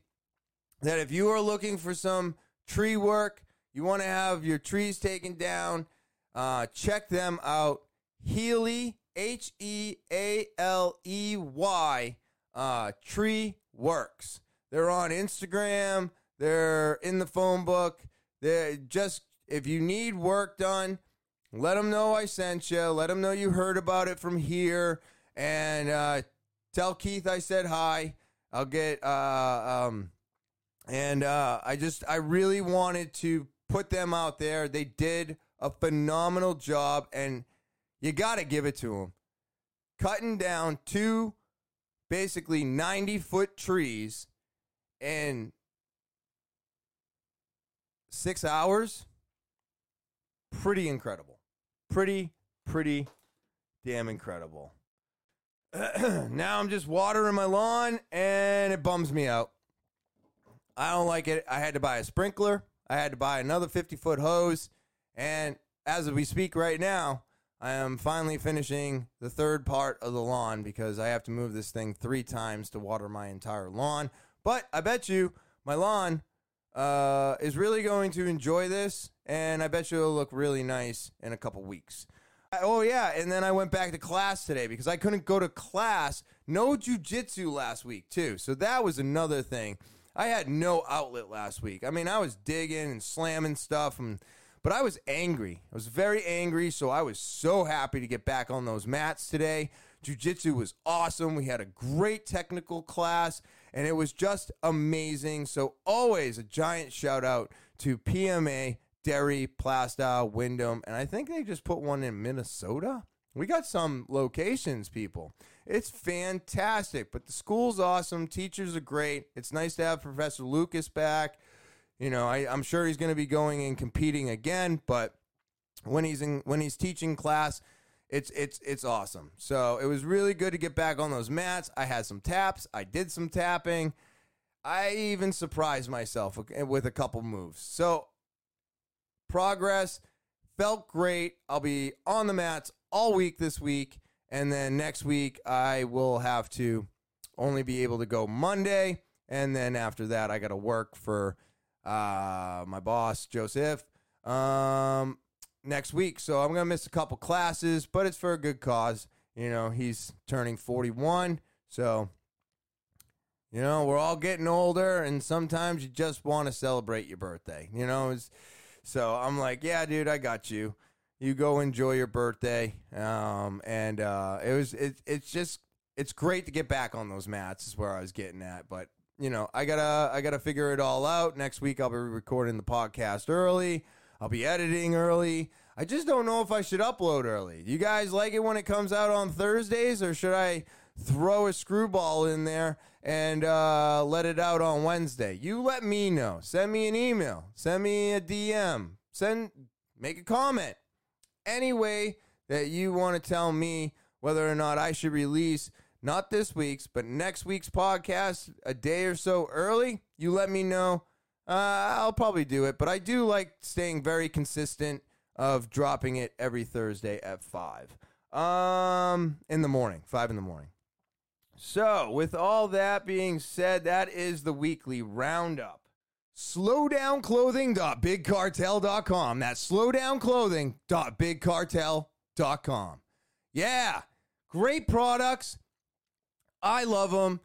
that if you are looking for some tree work, you want to have your trees taken down, uh, check them out. Healey, H E A L E Y, uh, Tree Works. They're on Instagram. They're in the phone book. They're just, if you need work done, let them know I sent you. Let them know you heard about it from here. And uh, tell Keith I said hi. I'll get, uh, um, and uh, I just, I really wanted to put them out there. They did a phenomenal job, and you got to give it to them. Cutting down two basically 90 foot trees in six hours. Pretty incredible. Pretty, pretty damn incredible. now I'm just watering my lawn and it bums me out. I don't like it. I had to buy a sprinkler. I had to buy another 50 foot hose. And as we speak right now, I am finally finishing the third part of the lawn because I have to move this thing three times to water my entire lawn. But I bet you my lawn uh, is really going to enjoy this, and I bet you it'll look really nice in a couple weeks. Oh yeah, and then I went back to class today because I couldn't go to class. No jujitsu last week too, so that was another thing. I had no outlet last week. I mean, I was digging and slamming stuff, and but I was angry. I was very angry, so I was so happy to get back on those mats today. Jiu-jitsu was awesome. We had a great technical class, and it was just amazing. So always a giant shout out to PMA, Derry, Plaistow, Windham, and I think they just put one in Minnesota. We got some locations, people. It's fantastic, but the school's awesome. Teachers are great. It's nice to have Professor Lucas back. You know, I, I'm sure he's going to be going and competing again, but when he's in when he's teaching class, it's it's it's awesome. So it was really good to get back on those mats. I had some taps. I did some tapping. I even surprised myself with a couple moves. So progress felt great. I'll be on the mats all week this week, and then next week I will have to only be able to go Monday, and then after that I got to work for uh, my boss Joseph um, next week. So I'm gonna miss a couple classes, but it's for a good cause. You know, he's turning 41, so you know we're all getting older, and sometimes you just want to celebrate your birthday. You know, so I'm like, yeah, dude, I got you. You go enjoy your birthday, um, and uh, it was it, it's just it's great to get back on those mats. Is where I was getting at, but you know, I gotta I gotta figure it all out. Next week I'll be recording the podcast early. I'll be editing early. I just don't know if I should upload early. You guys like it when it comes out on Thursdays, or should I throw a screwball in there and uh, let it out on Wednesday? You let me know. Send me an email. Send me a DM. Send make a comment. Any way that you want to tell me whether or not I should release not this week's, but next week's podcast a day or so early, you let me know. Uh, I'll probably do it, but I do like staying very consistent of dropping it every Thursday at five, um, in the morning, five in the morning. So, with all that being said, that is the weekly roundup. Slowdownclothing.bigcartel.com. That's slowdownclothing.bigcartel.com. Yeah, great products I love them.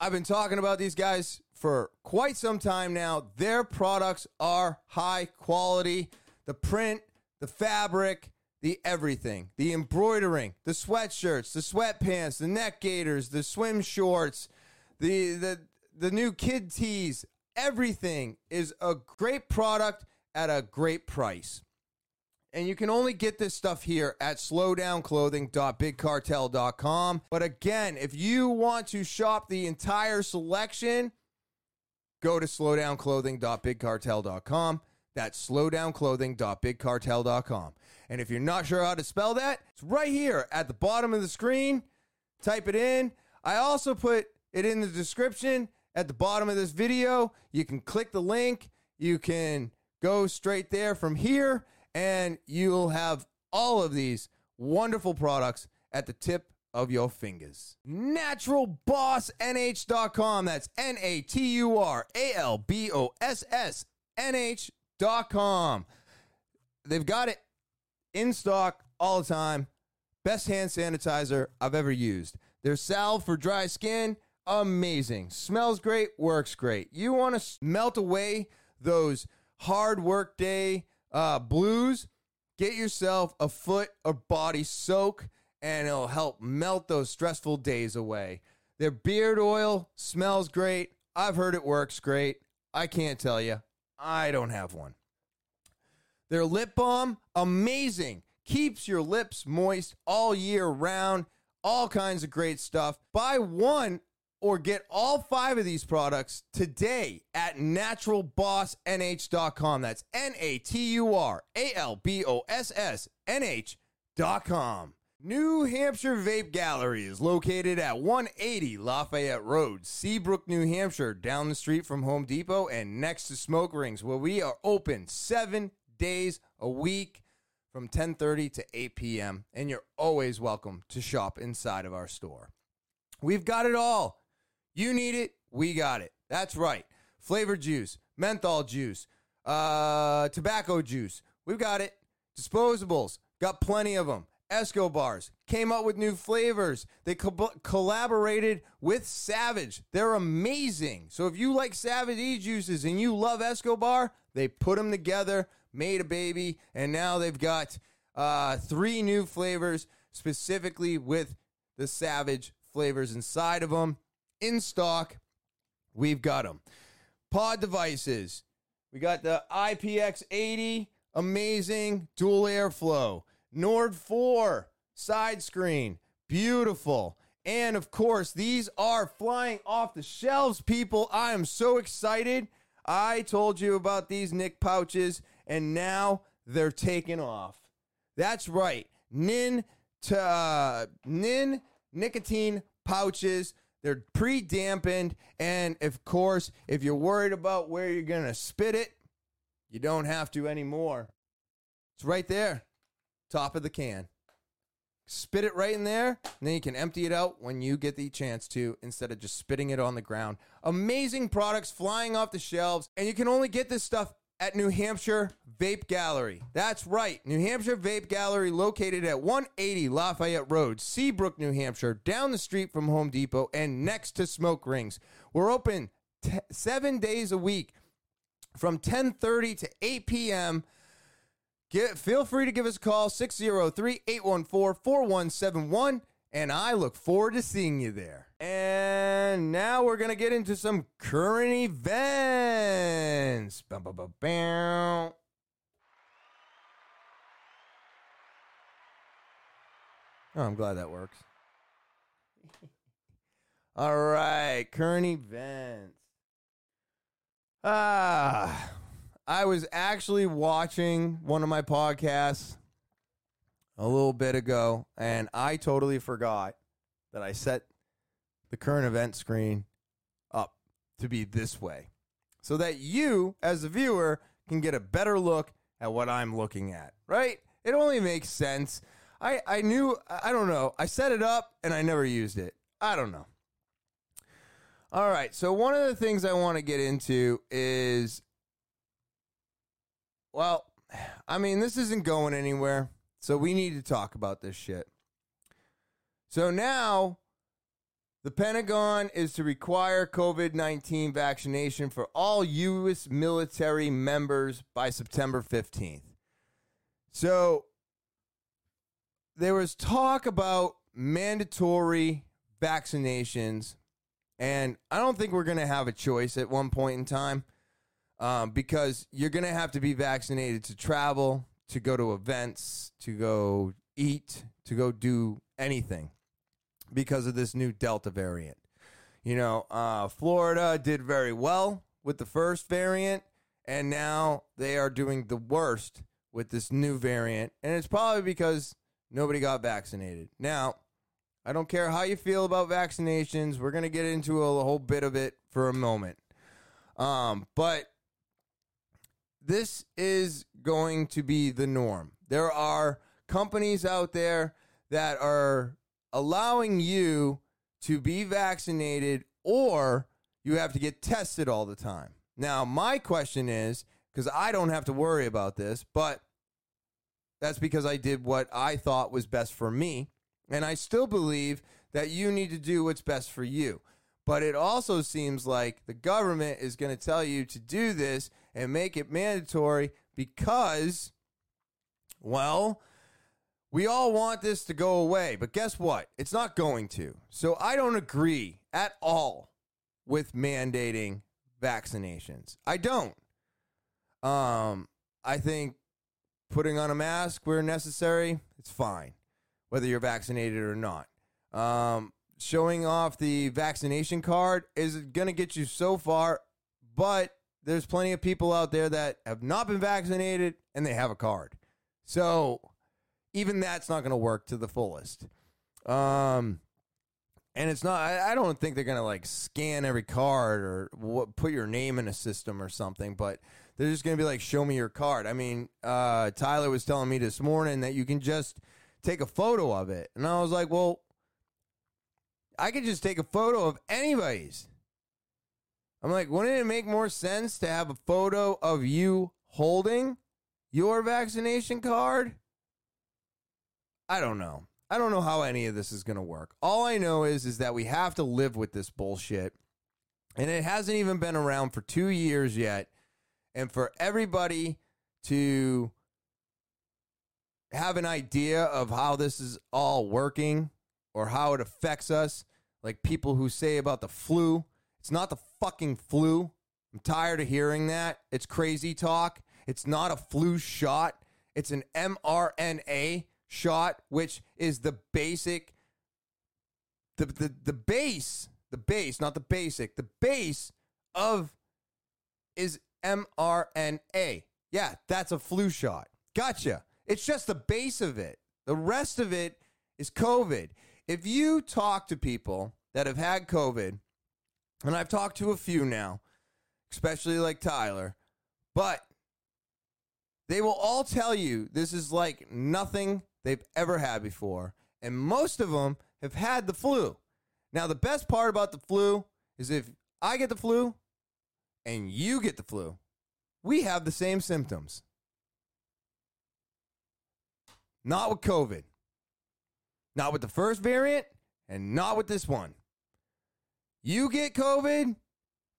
I've been talking about these guys for quite some time now. Their products are high quality. The print, the fabric, the everything, the embroidering, the sweatshirts, the sweatpants, the neck gaiters, the swim shorts, the the the new kid tees, everything is a great product at a great price. And you can only get this stuff here at slowdownclothing.bigcartel.com. But again, if you want to shop the entire selection, go to slowdownclothing.bigcartel.com. That's slowdownclothing.bigcartel.com. And if you're not sure how to spell that, it's right here at the bottom of the screen. Type it in. I also put it in the description at the bottom of this video. You can click the link. You can go straight there from here and you'll have all of these wonderful products at the tip of your fingers. NaturalBossNH.com. That's N A T U R A L B O S S N H.com. They've got it in stock all the time. Best hand sanitizer I've ever used. Their salve for dry skin, amazing. Smells great, works great. You want to melt away those hard work day uh, blues, get yourself a foot or body soak and it'll help melt those stressful days away. Their beard oil smells great. I've heard it works great. I can't tell you. I don't have one. Their lip balm, amazing. Keeps your lips moist all year round. All kinds of great stuff. Buy one or get all five of these products today at naturalbossnh.com. That's N A T U R A L B O S S N H.com. New Hampshire Vape Gallery is located at 180 Lafayette Road, Seabrook, New Hampshire, down the street from Home Depot and next to Smoke Rings, where we are open seven days a week from 10:30 to 8 p.m. and you're always welcome to shop inside of our store. We've got it all you need it, we got it. That's right. Flavored juice, menthol juice, uh, tobacco juice. We've got it. Disposables, got plenty of them. Escobars came up with new flavors. They co- collaborated with Savage. They're amazing. So if you like Savage e juices and you love Escobar, they put them together, made a baby, and now they've got uh, three new flavors specifically with the Savage flavors inside of them in stock. We've got them. Pod devices. We got the IPX80, amazing dual airflow. Nord 4 side screen, beautiful. And of course, these are flying off the shelves, people. I am so excited. I told you about these Nick pouches, and now they're taking off. That's right. Nin to uh, Nin nicotine pouches they're pre dampened. And of course, if you're worried about where you're going to spit it, you don't have to anymore. It's right there, top of the can. Spit it right in there, and then you can empty it out when you get the chance to instead of just spitting it on the ground. Amazing products flying off the shelves, and you can only get this stuff at New Hampshire Vape Gallery. That's right, New Hampshire Vape Gallery, located at 180 Lafayette Road, Seabrook, New Hampshire, down the street from Home Depot and next to Smoke Rings. We're open t- seven days a week from 10:30 to 8 p.m. Get, feel free to give us a call 603 814 4171 and I look forward to seeing you there. And now we're going to get into some current events. Bum, bum, bum, bam. Oh, I'm glad that works. All right, current events. Ah, I was actually watching one of my podcasts a little bit ago, and I totally forgot that I set the current event screen up to be this way so that you, as a viewer, can get a better look at what I'm looking at, right? It only makes sense. I, I knew, I don't know. I set it up and I never used it. I don't know. All right. So, one of the things I want to get into is, well, I mean, this isn't going anywhere. So we need to talk about this shit. So now the Pentagon is to require COVID 19 vaccination for all U.S. military members by September 15th. So there was talk about mandatory vaccinations, and I don't think we're going to have a choice at one point in time um, because you're going to have to be vaccinated to travel, to go to events, to go eat, to go do anything because of this new Delta variant. You know, uh, Florida did very well with the first variant, and now they are doing the worst with this new variant. And it's probably because nobody got vaccinated. Now, I don't care how you feel about vaccinations. We're going to get into a whole bit of it for a moment. Um, but this is going to be the norm. There are companies out there that are allowing you to be vaccinated or you have to get tested all the time. Now, my question is because I don't have to worry about this, but that's because I did what I thought was best for me. And I still believe that you need to do what's best for you. But it also seems like the government is going to tell you to do this and make it mandatory because, well, we all want this to go away. But guess what? It's not going to. So I don't agree at all with mandating vaccinations. I don't. Um, I think putting on a mask where necessary, it's fine, whether you're vaccinated or not. Um, showing off the vaccination card is going to get you so far, but there's plenty of people out there that have not been vaccinated and they have a card. So even that's not going to work to the fullest. Um, and it's not. I, I don't think they're going to like scan every card or put your name in a system or something. But they're just going to be like, "Show me your card." I mean, uh, Tyler was telling me this morning that you can just take a photo of it, and I was like, "Well, I could just take a photo of anybody's." I'm like, wouldn't it make more sense to have a photo of you holding your vaccination card? I don't know. I don't know how any of this is going to work. All I know is is that we have to live with this bullshit. And it hasn't even been around for 2 years yet. And for everybody to have an idea of how this is all working or how it affects us, like people who say about the flu, it's not the fucking flu. I'm tired of hearing that. It's crazy talk. It's not a flu shot. It's an mRNA shot, which is the basic, the, the, the base, the base, not the basic, the base of is mRNA. Yeah, that's a flu shot. Gotcha. It's just the base of it. The rest of it is COVID. If you talk to people that have had COVID, and I've talked to a few now, especially like Tyler, but they will all tell you this is like nothing they've ever had before. And most of them have had the flu. Now, the best part about the flu is if I get the flu and you get the flu, we have the same symptoms. Not with COVID. Not with the first variant and not with this one. You get COVID,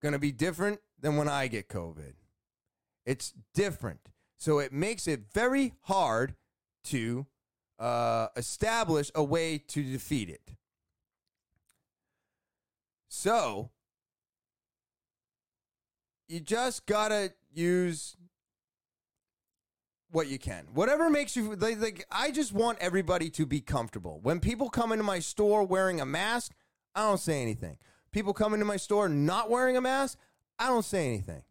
going to be different than when I get COVID. It's different. So it makes it very hard to uh, establish a way to defeat it. So you just gotta use what you can. Whatever makes you like, like I just want everybody to be comfortable. When people come into my store wearing a mask, I don't say anything. People come into my store not wearing a mask, I don't say anything.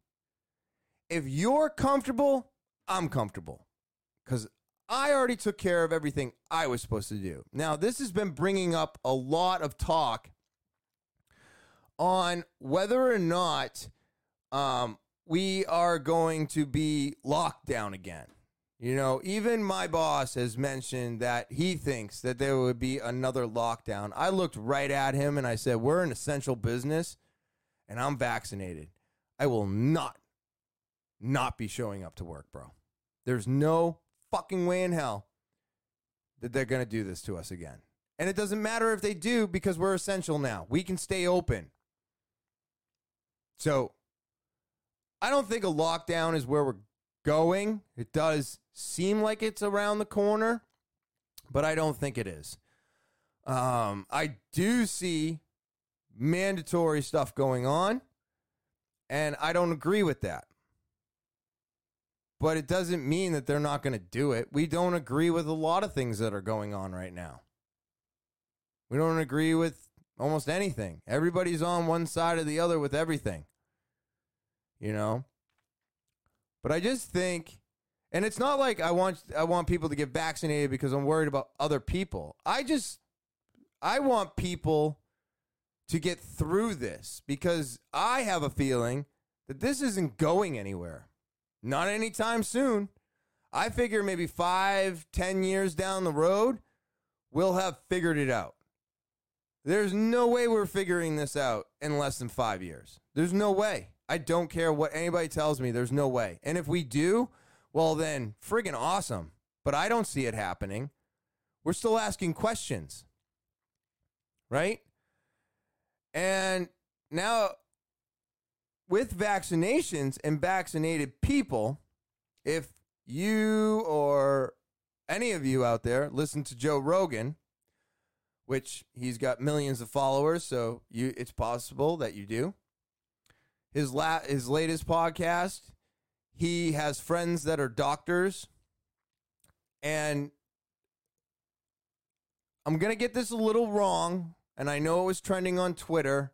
If you're comfortable, I'm comfortable. Cuz I already took care of everything I was supposed to do. Now, this has been bringing up a lot of talk on whether or not um, we are going to be locked down again. You know, even my boss has mentioned that he thinks that there would be another lockdown. I looked right at him and I said, We're an essential business and I'm vaccinated. I will not, not be showing up to work, bro. There's no fucking way in hell that they're going to do this to us again. And it doesn't matter if they do because we're essential now. We can stay open. So I don't think a lockdown is where we're going. It does seem like it's around the corner, but I don't think it is. Um, I do see mandatory stuff going on, and I don't agree with that. But it doesn't mean that they're not going to do it. We don't agree with a lot of things that are going on right now. We don't agree with almost anything. Everybody's on one side or the other with everything. You know? But I just think and it's not like I want I want people to get vaccinated because I'm worried about other people. I just I want people to get through this because I have a feeling that this isn't going anywhere. Not anytime soon. I figure maybe five, ten years down the road, we'll have figured it out. There's no way we're figuring this out in less than five years. There's no way. I don't care what anybody tells me. There's no way. And if we do, well, then friggin' awesome. But I don't see it happening. We're still asking questions, right? And now, with vaccinations and vaccinated people, if you or any of you out there listen to Joe Rogan, which he's got millions of followers, so you it's possible that you do. His la- his latest podcast, he has friends that are doctors and I'm going to get this a little wrong and I know it was trending on Twitter,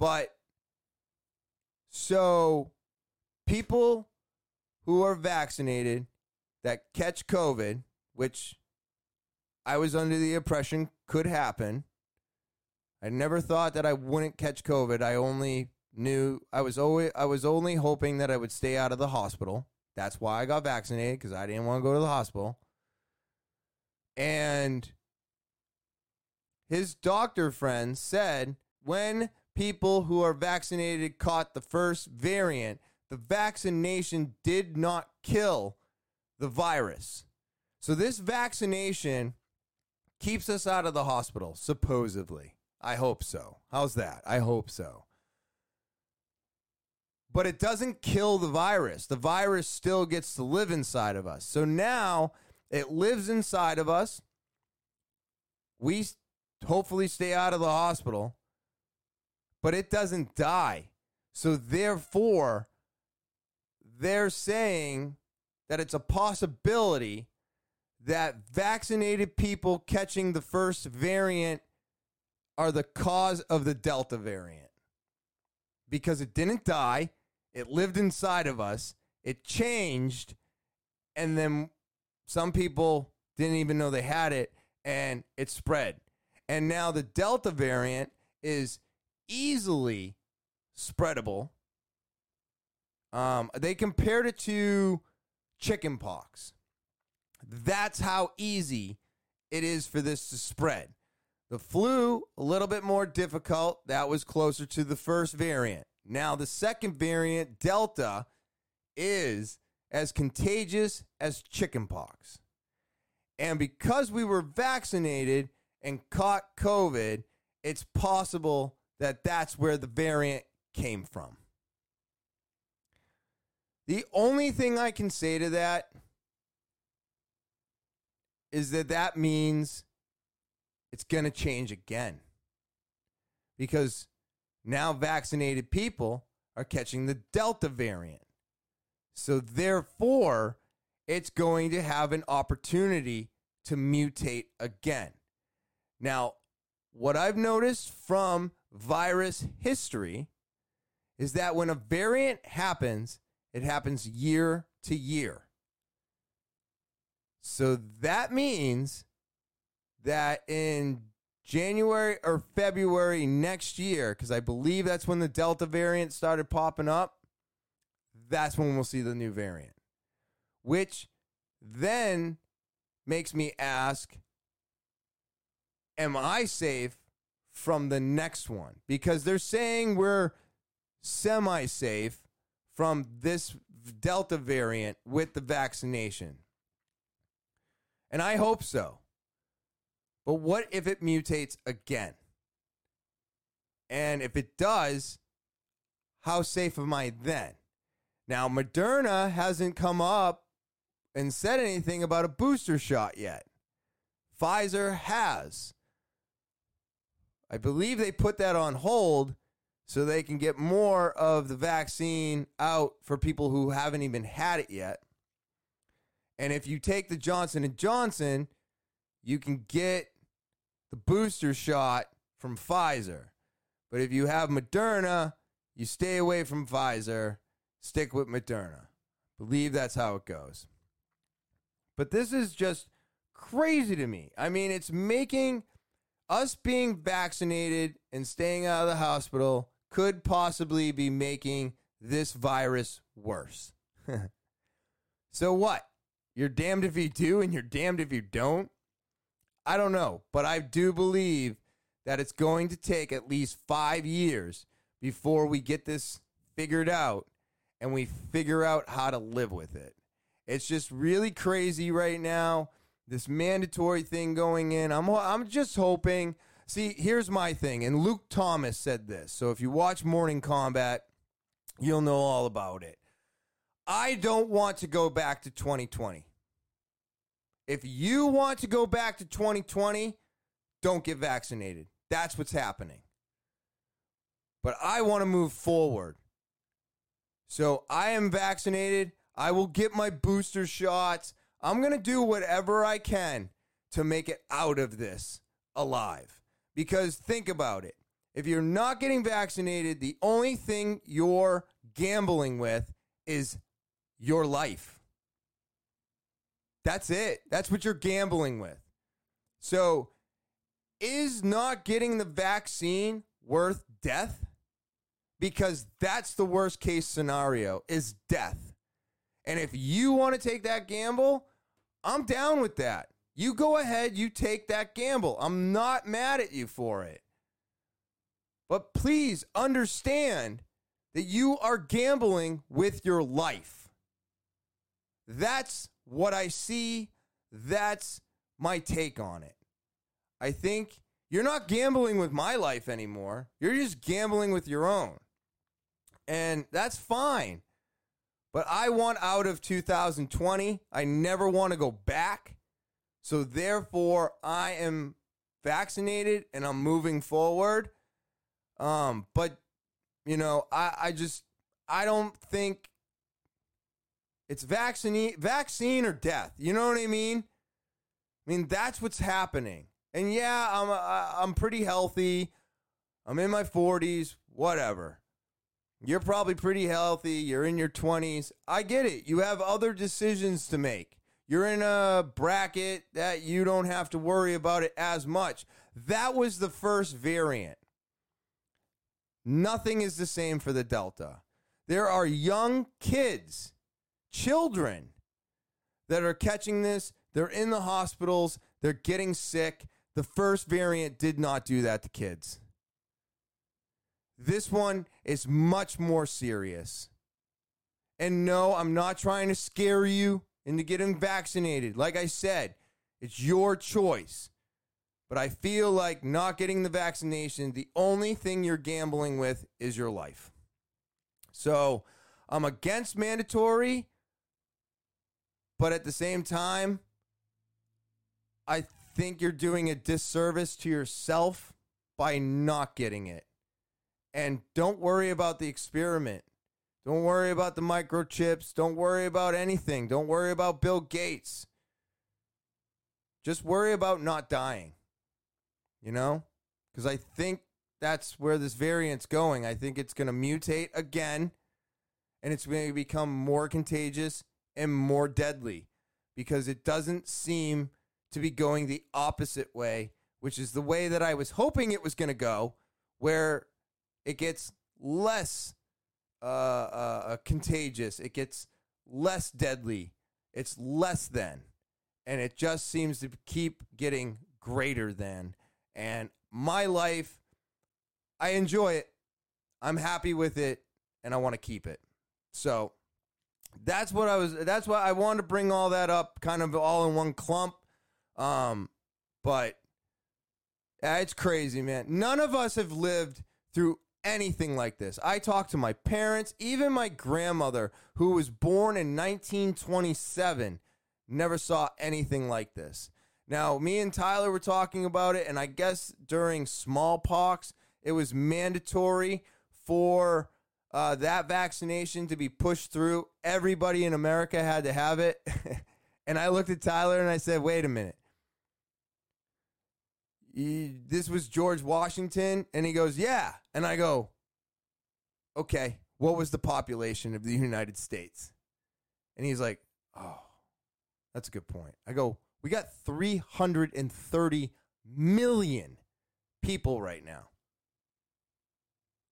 but so people who are vaccinated that catch COVID, which I was under the impression could happen. I never thought that I wouldn't catch COVID. I only knew I was always I was only hoping that I would stay out of the hospital. That's why I got vaccinated because I didn't want to go to the hospital. And his doctor friend said when people who are vaccinated caught the first variant, the vaccination did not kill the virus. So this vaccination keeps us out of the hospital, supposedly. I hope so. How's that? I hope so. But it doesn't kill the virus. The virus still gets to live inside of us. So now it lives inside of us. We hopefully stay out of the hospital, but it doesn't die. So therefore, they're saying that it's a possibility that vaccinated people catching the first variant are the cause of the Delta variant. Because it didn't die, it lived inside of us, it changed, and then some people didn't even know they had it, and it spread. And now the Delta variant is easily spreadable. Um, they compared it to chickenpox. That's how easy it is for this to spread. The flu, a little bit more difficult. That was closer to the first variant. Now, the second variant, Delta, is as contagious as chickenpox. And because we were vaccinated and caught COVID, it's possible that that's where the variant came from. The only thing I can say to that is that that means it's going to change again. Because now vaccinated people are catching the Delta variant. So, therefore, it's going to have an opportunity to mutate again. Now, what I've noticed from virus history is that when a variant happens, it happens year to year. So that means that in January or February next year, because I believe that's when the Delta variant started popping up, that's when we'll see the new variant. Which then makes me ask Am I safe from the next one? Because they're saying we're semi safe from this Delta variant with the vaccination. And I hope so. But what if it mutates again? And if it does, how safe am I then? Now, Moderna hasn't come up and said anything about a booster shot yet. Pfizer has. I believe they put that on hold so they can get more of the vaccine out for people who haven't even had it yet. And if you take the Johnson and Johnson, you can get the booster shot from Pfizer. But if you have Moderna, you stay away from Pfizer, stick with Moderna. Believe that's how it goes. But this is just crazy to me. I mean, it's making us being vaccinated and staying out of the hospital could possibly be making this virus worse. so what? You're damned if you do and you're damned if you don't. I don't know, but I do believe that it's going to take at least five years before we get this figured out and we figure out how to live with it. It's just really crazy right now. This mandatory thing going in. I'm I'm just hoping. See, here's my thing, and Luke Thomas said this. So if you watch Morning Kombat, you'll know all about it. I don't want to go back to 2020. If you want to go back to 2020, don't get vaccinated. That's what's happening. But I want to move forward. So I am vaccinated. I will get my booster shots. I'm going to do whatever I can to make it out of this alive. Because think about it. If you're not getting vaccinated, the only thing you're gambling with is your life. That's it. That's what you're gambling with. So, is not getting the vaccine worth death? Because that's the worst case scenario is death. And if you want to take that gamble, I'm down with that. You go ahead, you take that gamble. I'm not mad at you for it. But please understand that you are gambling with your life. That's what I see. That's my take on it. I think you're not gambling with my life anymore. You're just gambling with your own. And that's fine. But I want out of 2020. I never want to go back. So therefore, I am vaccinated and I'm moving forward. Um, but you know, I, I just I don't think it's vaccine vaccine or death. You know what I mean? I mean that's what's happening. And yeah, I'm uh, I'm pretty healthy. I'm in my 40s, whatever. You're probably pretty healthy. You're in your 20s. I get it. You have other decisions to make. You're in a bracket that you don't have to worry about it as much. That was the first variant. Nothing is the same for the Delta. There are young kids, children, that are catching this. They're in the hospitals. They're getting sick. The first variant did not do that to kids. This one is much more serious. And no, I'm not trying to scare you into getting vaccinated. Like I said, it's your choice. But I feel like not getting the vaccination, the only thing you're gambling with is your life. So I'm against mandatory, but at the same time, I think you're doing a disservice to yourself by not getting it. And don't worry about the experiment. Don't worry about the microchips. Don't worry about anything. Don't worry about Bill Gates. Just worry about not dying. You know? Because I think that's where this variant's going. I think it's going to mutate again and it's going to become more contagious and more deadly because it doesn't seem to be going the opposite way, which is the way that I was hoping it was going to go, where it gets less uh, uh, uh, contagious, it gets less deadly, it's less than, and it just seems to keep getting greater than. And my life, I enjoy it. I'm happy with it, and I want to keep it. So that's what I was. That's why I wanted to bring all that up, kind of all in one clump. Um, but it's crazy, man. None of us have lived through anything like this. I talked to my parents, even my grandmother, who was born in 1927, never saw anything like this. Now, me and Tyler were talking about it, and I guess during smallpox, it was mandatory for uh, that vaccination to be pushed through. Everybody in America had to have it. and I looked at Tyler and I said, wait a minute. This was George Washington. And he goes, yeah. And I go, okay, what was the population of the United States? And he's like, oh, that's a good point. I go, we got 330 million people right now.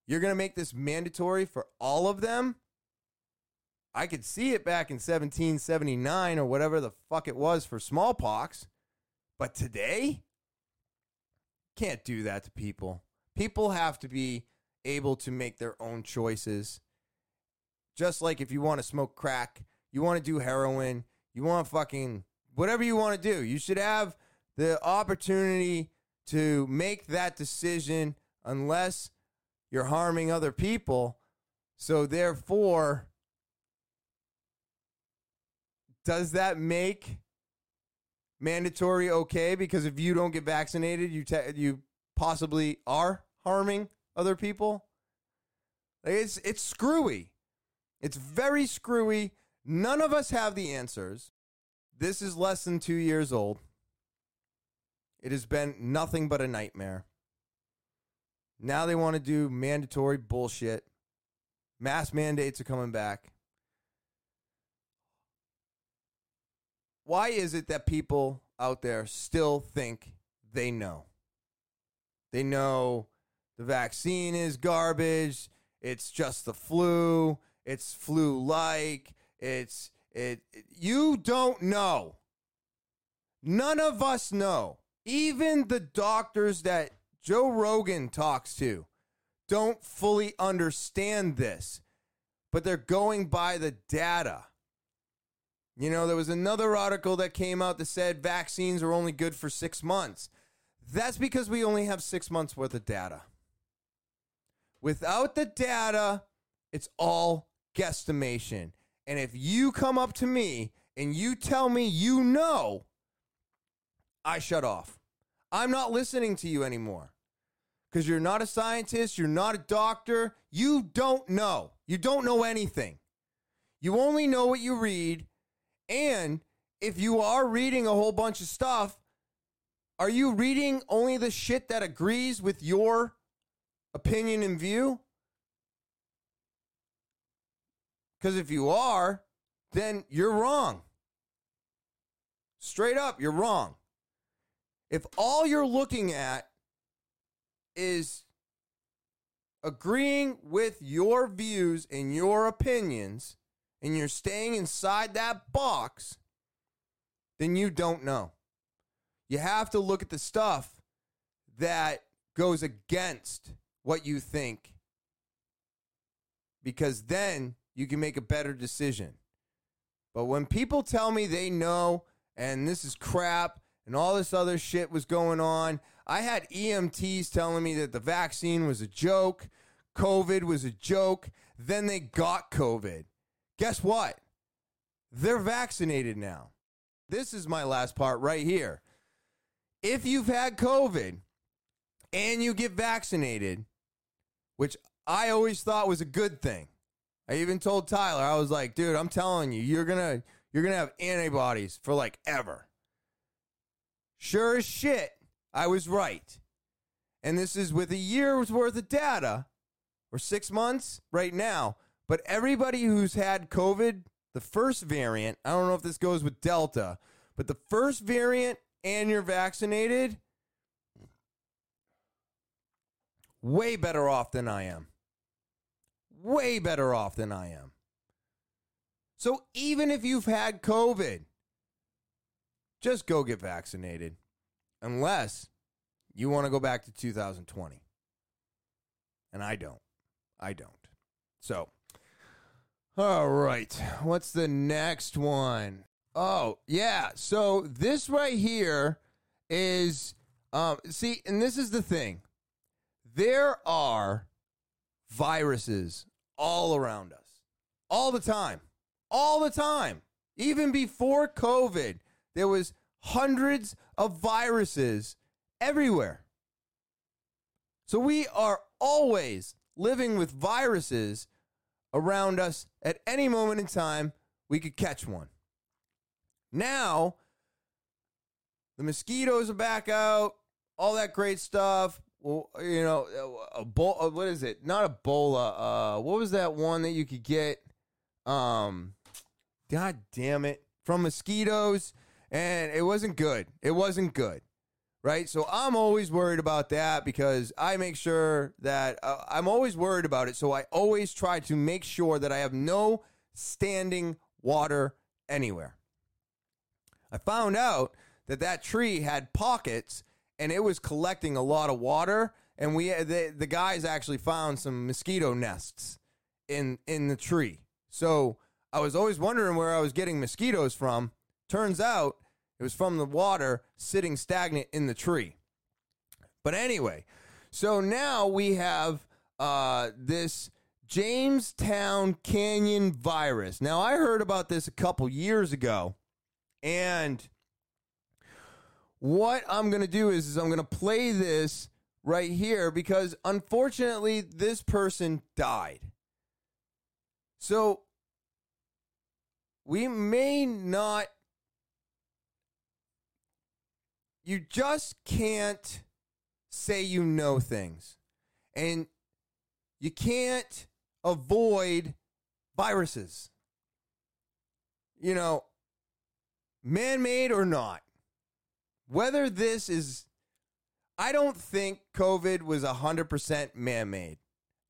You're going to make this mandatory for all of them? I could see it back in 1779 or whatever the fuck it was for smallpox. But today, can't do that to people. People have to be able to make their own choices. Just like if you want to smoke crack, you want to do heroin, you want fucking whatever you want to do, you should have the opportunity to make that decision unless you're harming other people. So, therefore, does that make mandatory okay? Because if you don't get vaccinated, you te- you possibly are harming other people. Like it's it's screwy. It's very screwy. None of us have the answers. This is less than two years old. It has been nothing but a nightmare. Now they want to do mandatory bullshit. Mass mandates are coming back. Why is it that people out there still think they know? They know the vaccine is garbage. It's just the flu. It's flu like. It's it, it you don't know. None of us know. Even the doctors that Joe Rogan talks to don't fully understand this, but they're going by the data. You know, there was another article that came out that said vaccines are only good for six months. That's because we only have six months worth of data. Without the data, it's all guesstimation. And if you come up to me and you tell me you know, I shut off. I'm not listening to you anymore because you're not a scientist, you're not a doctor, you don't know. You don't know anything. You only know what you read. And if you are reading a whole bunch of stuff, are you reading only the shit that agrees with your opinion and view? Because if you are, then you're wrong. Straight up, you're wrong. If all you're looking at is agreeing with your views and your opinions, and you're staying inside that box, then you don't know. You have to look at the stuff that goes against what you think because then you can make a better decision. But when people tell me they know and this is crap and all this other shit was going on. I had EMTs telling me that the vaccine was a joke, COVID was a joke. Then they got COVID. Guess what? They're vaccinated now. This is my last part right here. If you've had COVID and you get vaccinated, which I always thought was a good thing. I even told Tyler, I was like, dude, I'm telling you, you're gonna you're gonna have antibodies for like ever. Sure as shit, I was right. And this is with a year's worth of data, or six months right now. But everybody who's had COVID, the first variant, I don't know if this goes with Delta, but the first variant and you're vaccinated, way better off than I am. Way better off than I am. So even if you've had COVID, just go get vaccinated unless you want to go back to 2020. And I don't. I don't. So, all right. What's the next one? Oh, yeah. So this right here is um see, and this is the thing. There are viruses all around us. All the time. All the time. Even before COVID, there was hundreds of viruses everywhere. So we are always living with viruses around us at any moment in time. We could catch one. Now, the mosquitoes are back out, all that great stuff. Well, you know, a bo- what is it? Not Ebola. Uh, what was that one that you could get? Um, God damn it, from mosquitoes, and it wasn't good. It wasn't good, right? So I'm always worried about that because I make sure that uh, I'm always worried about it. So I always try to make sure that I have no standing water anywhere. I found out that that tree had pockets and it was collecting a lot of water. And we the, the guys actually found some mosquito nests in in the tree. So I was always wondering where I was getting mosquitoes from. Turns out it was from the water sitting stagnant in the tree. But anyway, so now we have uh, this Jamestown Canyon virus. Now I heard about this a couple years ago, and what I'm going to do is, is I'm going to play this right here because unfortunately this person died. So we may not you just can't say you know things. And you can't avoid viruses. You know, man made or not whether this is, I don't think COVID was 100% man made.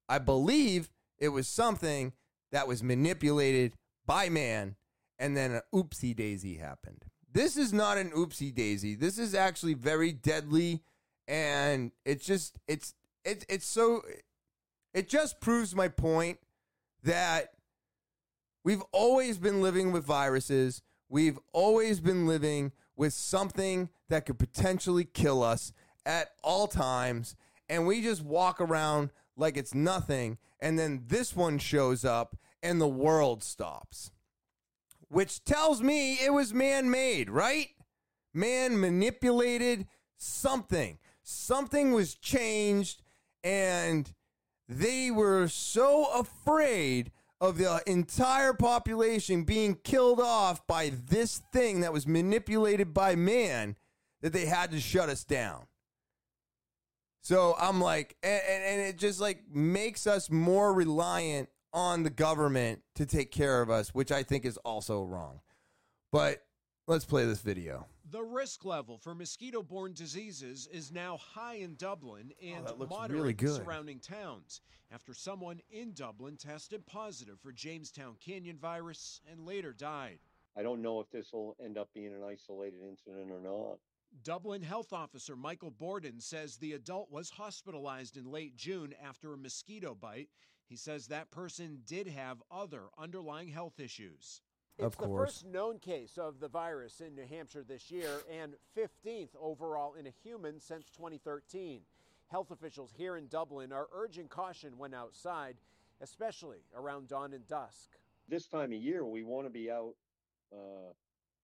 I believe it was something that was manipulated by man and then an oopsie daisy happened. This is not an oopsie daisy. This is actually very deadly and it's just it's it's it's so it just proves my point that we've always been living with viruses. We've always been living with something that could potentially kill us at all times. And we just walk around like it's nothing. And then this one shows up and the world stops. Which tells me it was man made, right? Man manipulated something. Something was changed and they were so afraid of the entire population being killed off by this thing that was manipulated by man that they had to shut us down. So I'm like, and, and, it just like makes us more reliant on the government to take care of us, which I think is also wrong. But let's play this video. The risk level for mosquito borne diseases is now high in Dublin oh, and oh, moderate really in surrounding towns after someone in Dublin tested positive for Jamestown Canyon virus and later died. I don't know if this will end up being an isolated incident or not. Dublin health officer Michael Borden says the adult was hospitalized in late June after a mosquito bite. He says that person did have other underlying health issues. It's the first known case of the virus in New Hampshire this year and 15th overall in a human since 2013. Health officials here in Dublin are urging caution when outside, especially around dawn and dusk. This time of year, we want to be out, uh,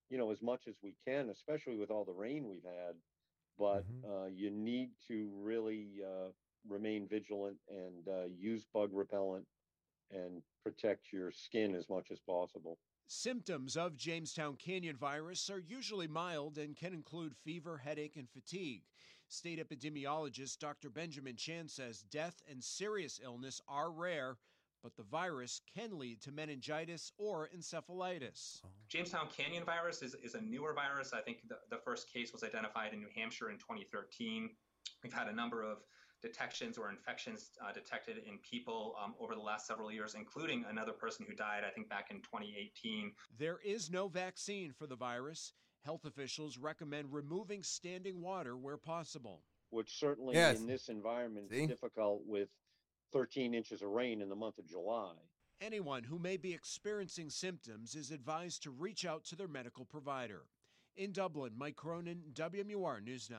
you know, as much as we can, especially with all the rain we've had. But mm-hmm. uh, you need to really uh, remain vigilant and uh, use bug repellent and protect your skin as much as possible. Symptoms of Jamestown Canyon virus are usually mild and can include fever, headache, and fatigue. State epidemiologist Dr. Benjamin Chan says death and serious illness are rare, but the virus can lead to meningitis or encephalitis. Jamestown Canyon virus is, is a newer virus. I think the, the first case was identified in New Hampshire in 2013. We've had a number of detections or infections uh, detected in people um, over the last several years, including another person who died, I think, back in 2018. There is no vaccine for the virus. Health officials recommend removing standing water where possible. Which certainly yes. in this environment See? is difficult with 13 inches of rain in the month of July. Anyone who may be experiencing symptoms is advised to reach out to their medical provider. In Dublin, Mike Cronin, WMUR News 9.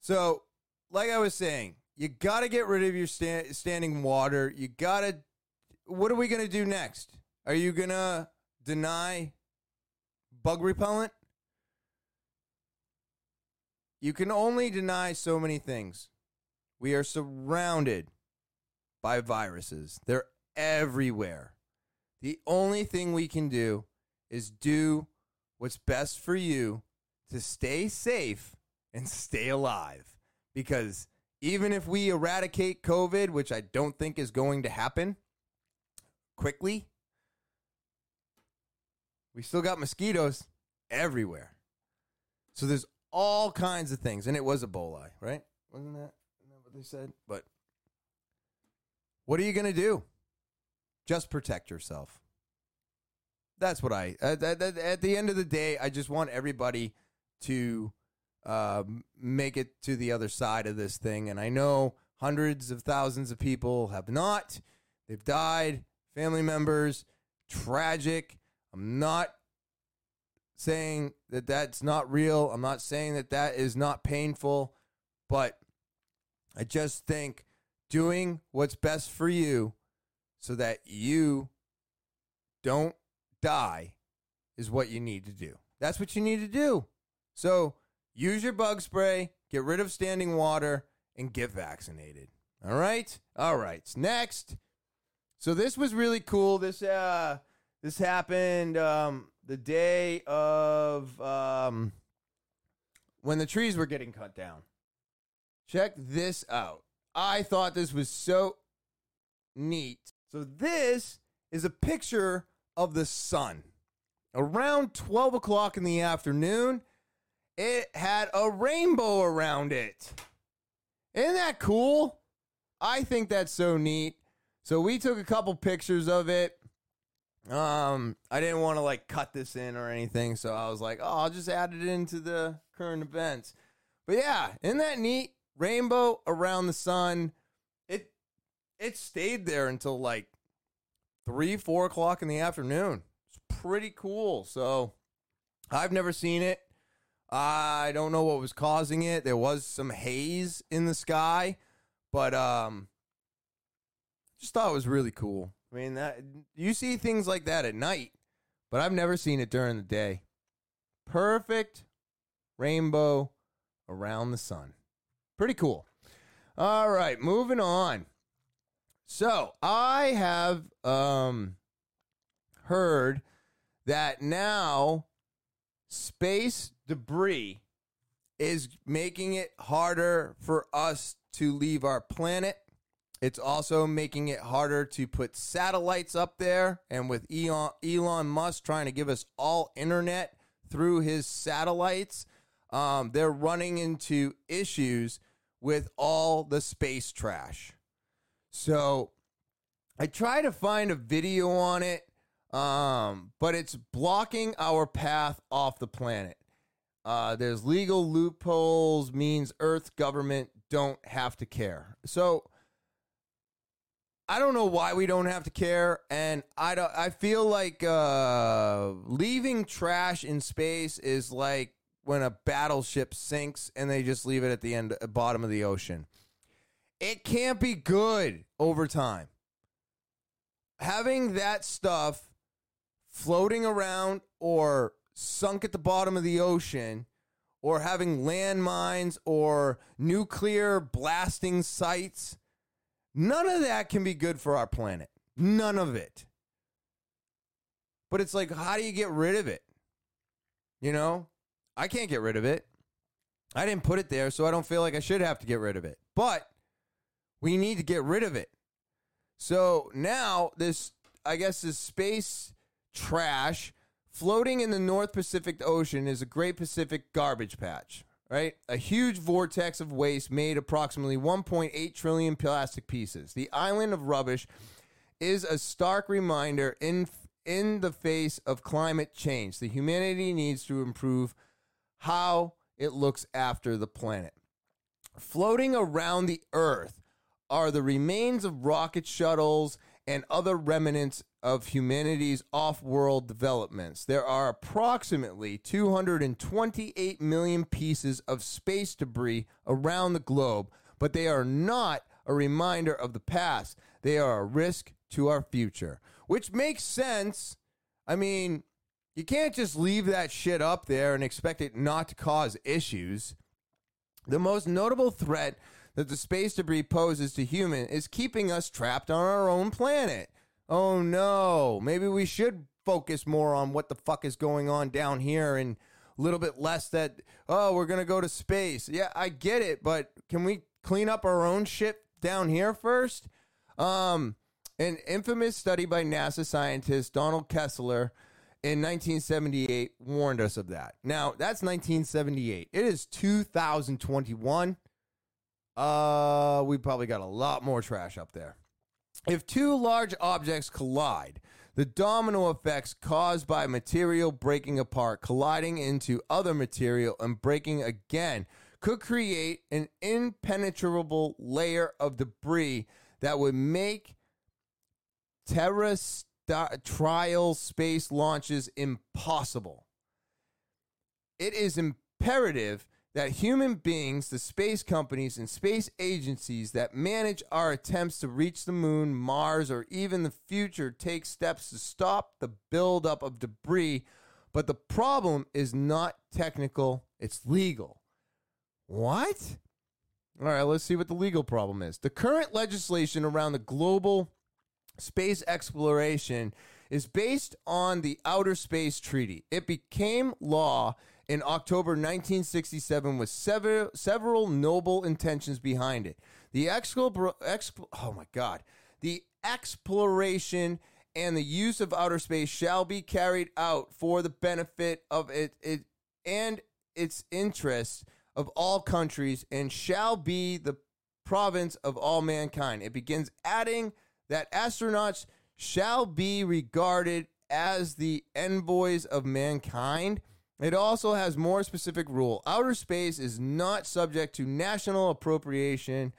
So, like I was saying, you got to get rid of your sta- standing water. You got to. What are we going to do next? Are you going to deny bug repellent? you can only deny so many things. We are surrounded by viruses, they're everywhere. The only thing we can do is do what's best for you to stay safe and stay alive. Because even if we eradicate COVID, which I don't think is going to happen quickly, we still got mosquitoes everywhere. So there's all kinds of things. And it was Ebola, right? Wasn't that, isn't that what they said? But what are you going to do? Just protect yourself. That's what I, at, at, at, the end of the day, I just want everybody to uh, make it to the other side of this thing. And I know hundreds of thousands of people have not. They've died, family members, tragic. I'm not saying that that's not real. I'm not saying that that is not painful, but I just think doing what's best for you so that you don't die is what you need to do. That's what you need to do. So use your bug spray, get rid of standing water, and get vaccinated. All right? All right. Next. So this was really cool. This uh this happened um the day of um, when the trees were getting cut down. Check this out. I thought this was so neat. So, this is a picture of the sun. Around 12 o'clock in the afternoon, it had a rainbow around it. Isn't that cool? I think that's so neat. So, we took a couple pictures of it. Um, I didn't want to like cut this in or anything, so I was like, oh, I'll just add it into the current events. But yeah, isn't that neat? Rainbow around the sun. It it stayed there until like three, four o'clock in the afternoon. It's pretty cool. So I've never seen it. I don't know what was causing it. There was some haze in the sky, but um, just thought it was really cool. I mean, that you see things like that at night, but I've never seen it during the day. Perfect rainbow around the sun. Pretty cool. All right, moving on. So, I have um heard that now space debris is making it harder for us to leave our planet it's also making it harder to put satellites up there. And with Elon, Elon Musk trying to give us all internet through his satellites, um, they're running into issues with all the space trash. So I try to find a video on it, um, but it's blocking our path off the planet. Uh, there's legal loopholes, means Earth government don't have to care. So I don't know why we don't have to care, and I don't. I feel like uh, leaving trash in space is like when a battleship sinks and they just leave it at the end, bottom of the ocean. It can't be good over time. Having that stuff floating around or sunk at the bottom of the ocean or having landmines or nuclear blasting sites None of that can be good for our planet. None of it. But it's like, how do you get rid of it? You know, I can't get rid of it. I didn't put it there, so I don't feel like I should have to get rid of it. But we need to get rid of it. So now, this, I guess, this space trash floating in the North Pacific Ocean is a Great Pacific garbage patch right? A huge vortex of waste made approximately 1.8 trillion plastic pieces. The island of rubbish is a stark reminder in in the face of climate change. The humanity needs to improve how it looks after the planet. Floating around the earth are the remains of rocket shuttles and other remnants of humanity's off world developments. There are approximately 228 million pieces of space debris around the globe, but they are not a reminder of the past. They are a risk to our future, which makes sense. I mean, you can't just leave that shit up there and expect it not to cause issues. The most notable threat that the space debris poses to human is keeping us trapped on our own planet. Oh no, maybe we should focus more on what the fuck is going on down here and a little bit less that oh, we're going to go to space. Yeah, I get it, but can we clean up our own shit down here first? Um an infamous study by NASA scientist Donald Kessler in 1978 warned us of that. Now, that's 1978. It is 2021. Uh, we probably got a lot more trash up there. If two large objects collide, the domino effects caused by material breaking apart, colliding into other material, and breaking again could create an impenetrable layer of debris that would make terrestrial space launches impossible. It is imperative that human beings, the space companies, and space agencies that manage our attempts to reach the moon, Mars, or even the future take steps to stop the buildup of debris. But the problem is not technical, it's legal. What? All right, let's see what the legal problem is. The current legislation around the global space exploration is based on the Outer Space Treaty. It became law in October 1967 with several, several noble intentions behind it. The explor- exp- oh my god, the exploration and the use of outer space shall be carried out for the benefit of it, it and its interests of all countries and shall be the province of all mankind. It begins adding that astronauts shall be regarded as the envoys of mankind. It also has more specific rule. Outer space is not subject to national appropriation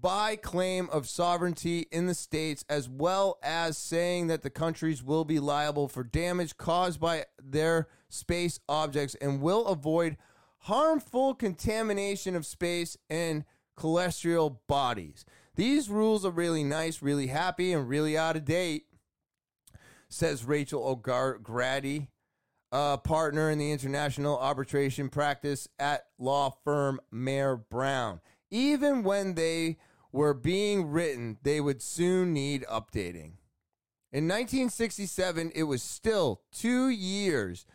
by claim of sovereignty in the states as well as saying that the countries will be liable for damage caused by their space objects and will avoid harmful contamination of space and celestial bodies. These rules are really nice, really happy, and really out of date, says Rachel O'Grady, a partner in the international arbitration practice at law firm Mayer Brown. Even when they were being written, they would soon need updating. In 1967, it was still two years.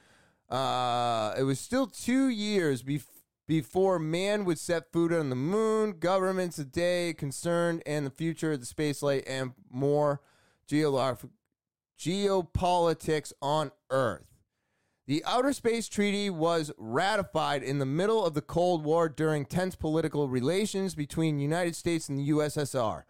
Uh, it was still two years before before man would set foot on the moon, governments today concerned and the future of the space spaceflight and more geopolitics on Earth. The Outer Space Treaty was ratified in the middle of the Cold War during tense political relations between the United States and the USSR.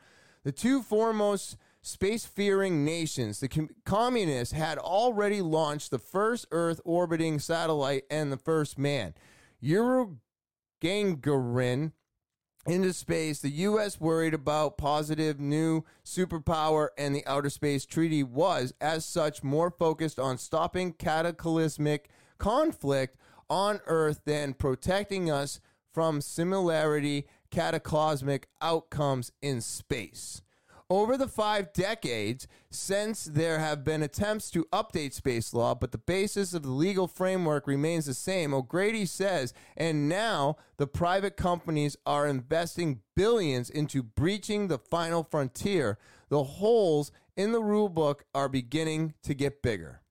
The two foremost space-faring nations, the com- communists, had already launched the first Earth orbiting satellite and the first man. Yuri Gagarin into space, the U.S. worried about positive new superpower, and the Outer Space Treaty was, as such, more focused on stopping cataclysmic conflict on Earth than protecting us from similarity cataclysmic outcomes in space. Over the five decades since there have been attempts to update space law, but the basis of the legal framework remains the same, O'Grady says, and now the private companies are investing billions into breaching the final frontier. The holes in the rulebook are beginning to get bigger.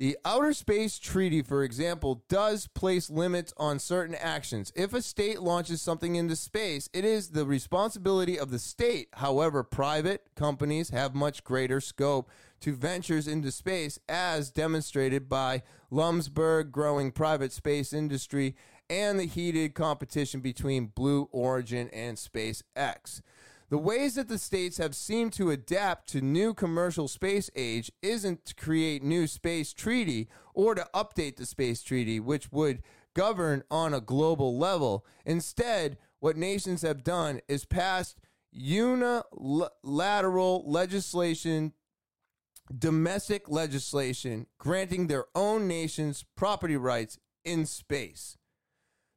The Outer Space Treaty, for example, does place limits on certain actions. If a state launches something into space, it is the responsibility of the state. However, private companies have much greater scope to ventures into space, as demonstrated by Luxembourg growing private space industry and the heated competition between Blue Origin and SpaceX. The ways that the states have seemed to adapt to new commercial space age isn't to create new space treaty or to update the space treaty, which would govern on a global level. Instead, what nations have done is passed unilateral legislation, domestic legislation, granting their own nations property rights in space.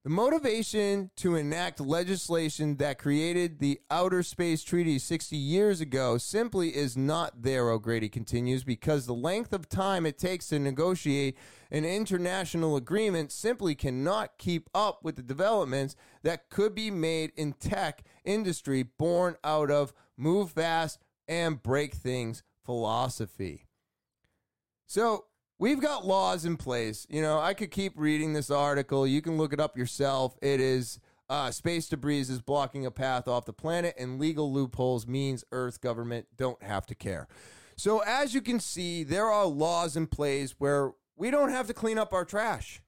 The motivation to enact legislation that created the Outer Space Treaty 60 years ago simply is not there, O'Grady continues, because the length of time it takes to negotiate an international agreement simply cannot keep up with the developments that could be made in tech industry born out of move fast and break things philosophy. So, we've got laws in place. You know, I could keep reading this article. You can look it up yourself. It is uh, space debris is blocking a path off the planet, and legal loopholes means Earth government don't have to care. So, as you can see, there are laws in place where we don't have to clean up our trash.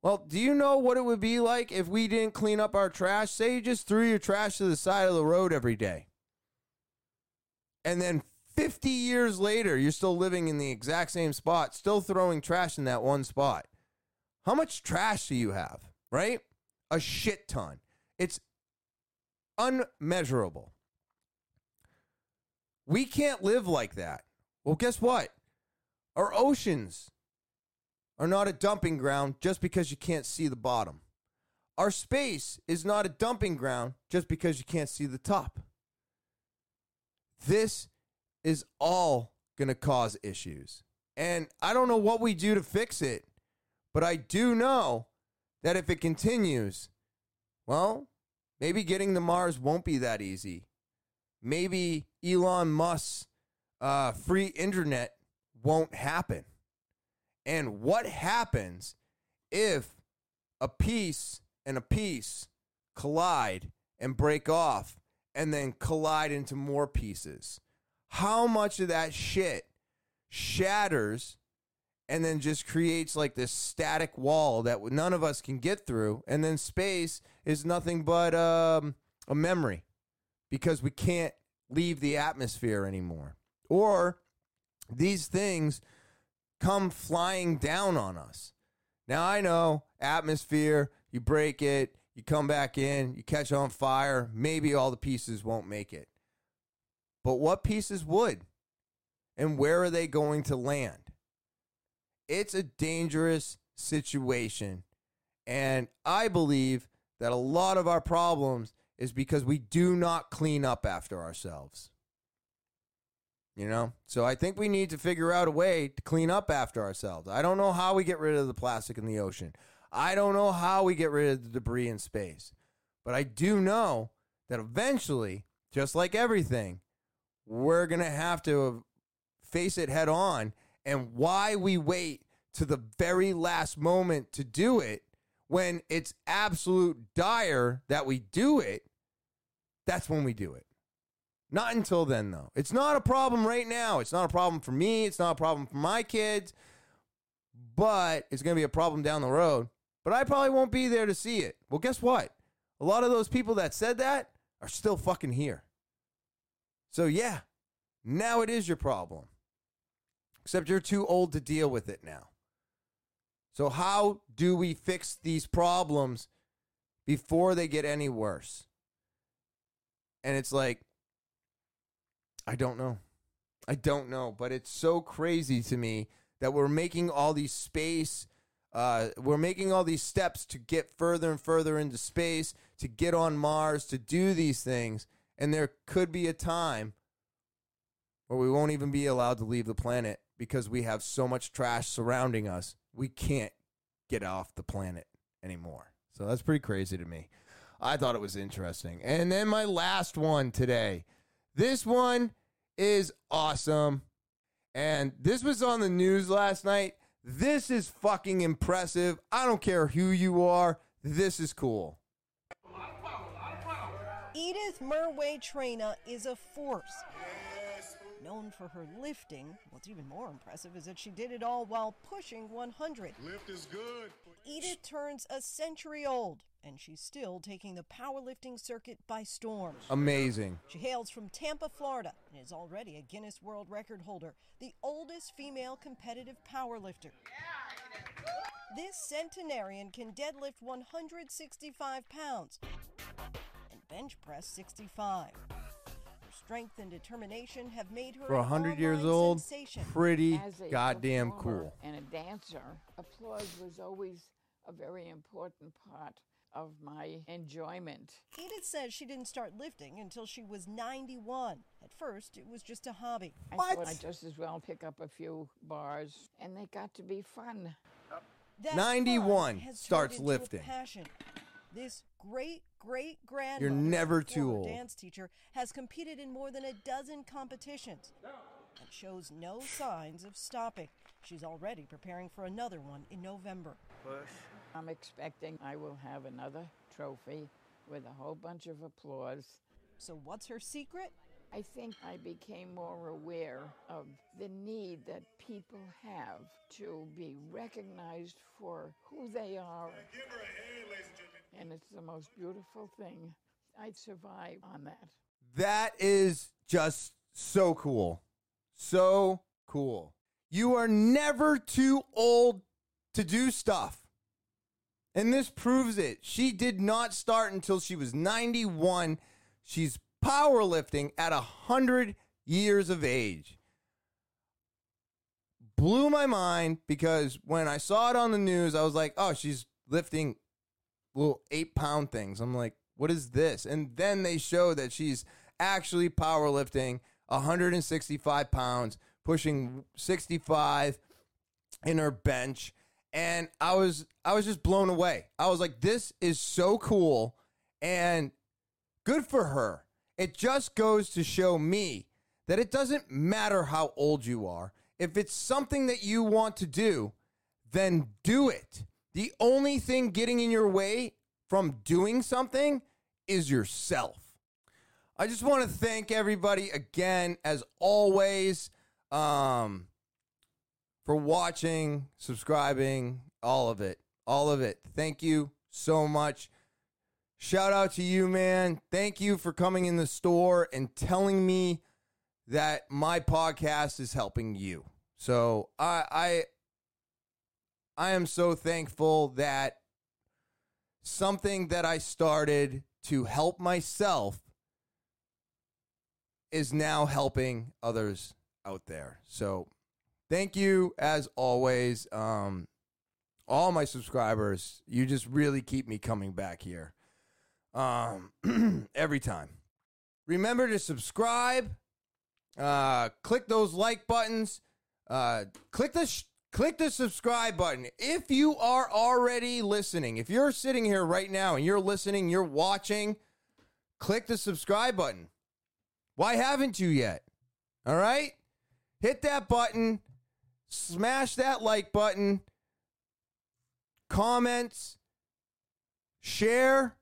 Well, do you know what it would be like if we didn't clean up our trash? Say you just threw your trash to the side of the road every day. And then 50 years later, you're still living in the exact same spot, still throwing trash in that one spot. How much trash do you have, right? A shit ton. It's unmeasurable. We can't live like that. Well, guess what? Our oceans are not a dumping ground just because you can't see the bottom. Our space is not a dumping ground just because you can't see the top. This is all going to cause issues. And I don't know what we do to fix it, but I do know that if it continues, well, maybe getting to Mars won't be that easy. Maybe Elon Musk's uh, free internet won't happen. And what happens if a piece and a piece collide and break off and then collide into more pieces? How much of that shit shatters and then just creates like this static wall that none of us can get through and then space is nothing but um, a memory because we can't leave the atmosphere anymore. Or these things come flying down on us. Now i know atmosphere you break it you come back in you catch on fire maybe all the pieces won't make it but what pieces would? And where are they going to land? It's a dangerous situation. And I believe that a lot of our problems is because we do not clean up after ourselves. You know? So I think we need to figure out a way to clean up after ourselves. I don't know how we get rid of the plastic in the ocean. I don't know how we get rid of the debris in space. But I do know that eventually, just like everything, we're going to have to face it head on. And why we wait to the very last moment to do it when it's absolute dire that we do it, that's when we do it. Not until then, though. It's not a problem right now. It's not a problem for me. It's not a problem for my kids, but it's going to be a problem down the road. But I probably won't be there to see it. Well, guess what? A lot of those people that said that are still fucking here. So, yeah, now it is your problem. Except you're too old to deal with it now. So, how do we fix these problems before they get any worse? And it's like, I don't know. I don't know. But it's so crazy to me that we're making all these space. Uh, we're making all these steps to get further and further into space, to get on Mars, to do these things. And there could be a time where we won't even be allowed to leave the planet because we have so much trash surrounding us. We can't get off the planet anymore. So that's pretty crazy to me. I thought it was interesting. And then my last one today. This one is awesome. And this was on the news last night. This is fucking impressive. I don't care who you are. This is cool. Edith Murway Traina is a force. Known for her lifting, what's even more impressive is that she did it all while pushing 100. Lift is good. Edith turns a century old, and she's still taking the powerlifting circuit by storm. Amazing. She hails from Tampa, Florida, and is already a Guinness World Record holder, the oldest female competitive powerlifter. This centenarian can deadlift 165 pounds bench press 65. Her strength and determination have made her for 100 years old sensation. pretty goddamn cool and a dancer applause was always a very important part of my enjoyment. Edith says she didn't start lifting until she was 91. At first, it was just a hobby. I What? thought I'd just as well pick up a few bars, and they got to be fun. That 91 fun has turned starts lifting. passion. This great great grandmother, You're never too old. Dance teacher has competed in more than a dozen competitions and shows no signs of stopping. She's already preparing for another one in November. I'm expecting I will have another trophy with a whole bunch of applause. So what's her secret? I think I became more aware of the need that people have to be recognized for who they are. And it's the most beautiful thing. I'd survive on that. That is just so cool. So cool. You are never too old to do stuff. And this proves it. She did not start until she was 91. She's powerlifting at 100 years of age. Blew my mind because when I saw it on the news, I was like, oh, she's lifting little eight pound things. I'm like, what is this? And then they show that she's actually powerlifting 165 pounds, pushing 65 in her bench. And I was I was just blown away. I was like, this is so cool and good for her. It just goes to show me that it doesn't matter how old you are. If it's something that you want to do, then do it. The only thing getting in your way from doing something is yourself. I just want to thank everybody again, as always, um, for watching, subscribing, all of it. All of it. Thank you so much. Shout out to you, man. Thank you for coming in the store and telling me that my podcast is helping you. So I I am so thankful that something that I started to help myself is now helping others out there. So thank you as always. Um, all my subscribers, you just really keep me coming back here. Um, every time. Remember to subscribe. Uh, click those like buttons. Uh, click the sh- click the subscribe button if you are already listening. If you're sitting here right now and you're listening, you're watching. Click the subscribe button. Why haven't you yet? All right, hit that button. Smash that like button. Comments. Share.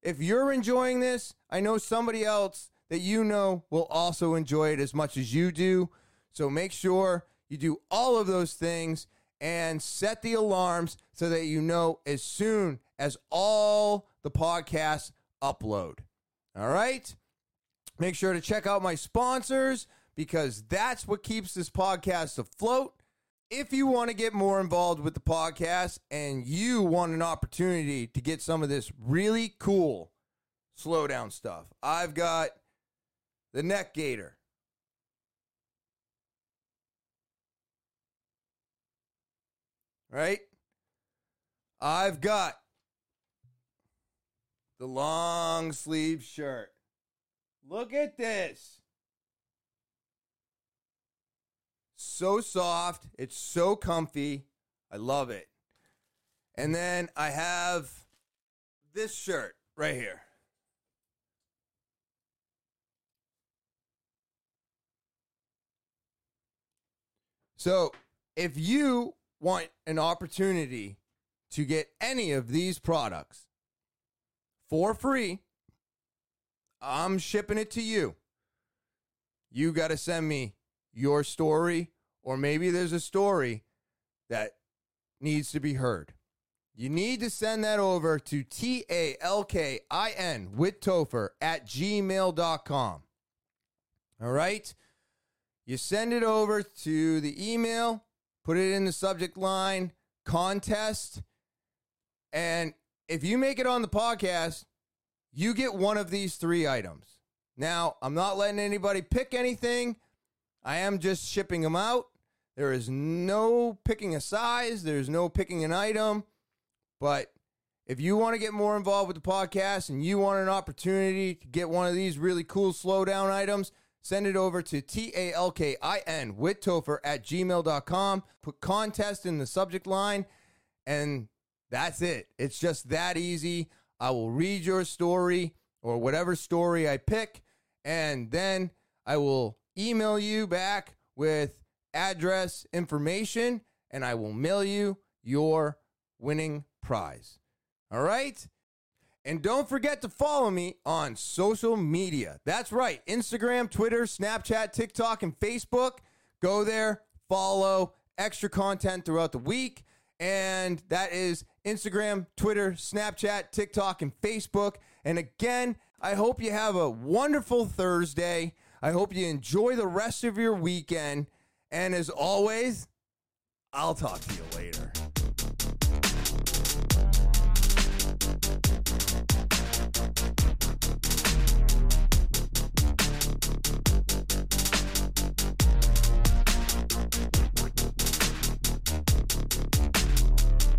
If you're enjoying this, I know somebody else that you know will also enjoy it as much as you do. So make sure you do all of those things and set the alarms so that you know as soon as all the podcasts upload. All right? Make sure to check out my sponsors because that's what keeps this podcast afloat. If you want to get more involved with the podcast and you want an opportunity to get some of this really cool slow down stuff, I've got the Neck Gaiter. Right? I've got the long sleeve shirt. Look at this. So soft. It's so comfy. I love it. And then I have this shirt right here. So, if you want an opportunity to get any of these products for free, I'm shipping it to you. You got to send me your story, or maybe there's a story that needs to be heard. You need to send that over to T A L K I N with Topher at gmail.com. All right? You send it over to the email, put it in the subject line, contest, and if you make it on the podcast, you get one of these three items. Now, I'm not letting anybody pick anything. I am just shipping them out. There is no picking a size, there's no picking an item, But if you want to get more involved with the podcast and you want an opportunity to get one of these really cool slowdown items, send it over to T-A-L-K-I-N with Topher at gmail.com. Put contest in the subject line, and that's it. It's just that easy. I will read your story or whatever story I pick, and then I will email you back with address information, and I will mail you your winning prize. All right? And don't forget to follow me on social media. That's right Instagram, Twitter, Snapchat, TikTok, and Facebook. Go there, follow extra content throughout the week. And that is Instagram, Twitter, Snapchat, TikTok, and Facebook. And again, I hope you have a wonderful Thursday. I hope you enjoy the rest of your weekend. And as always, I'll talk to you later.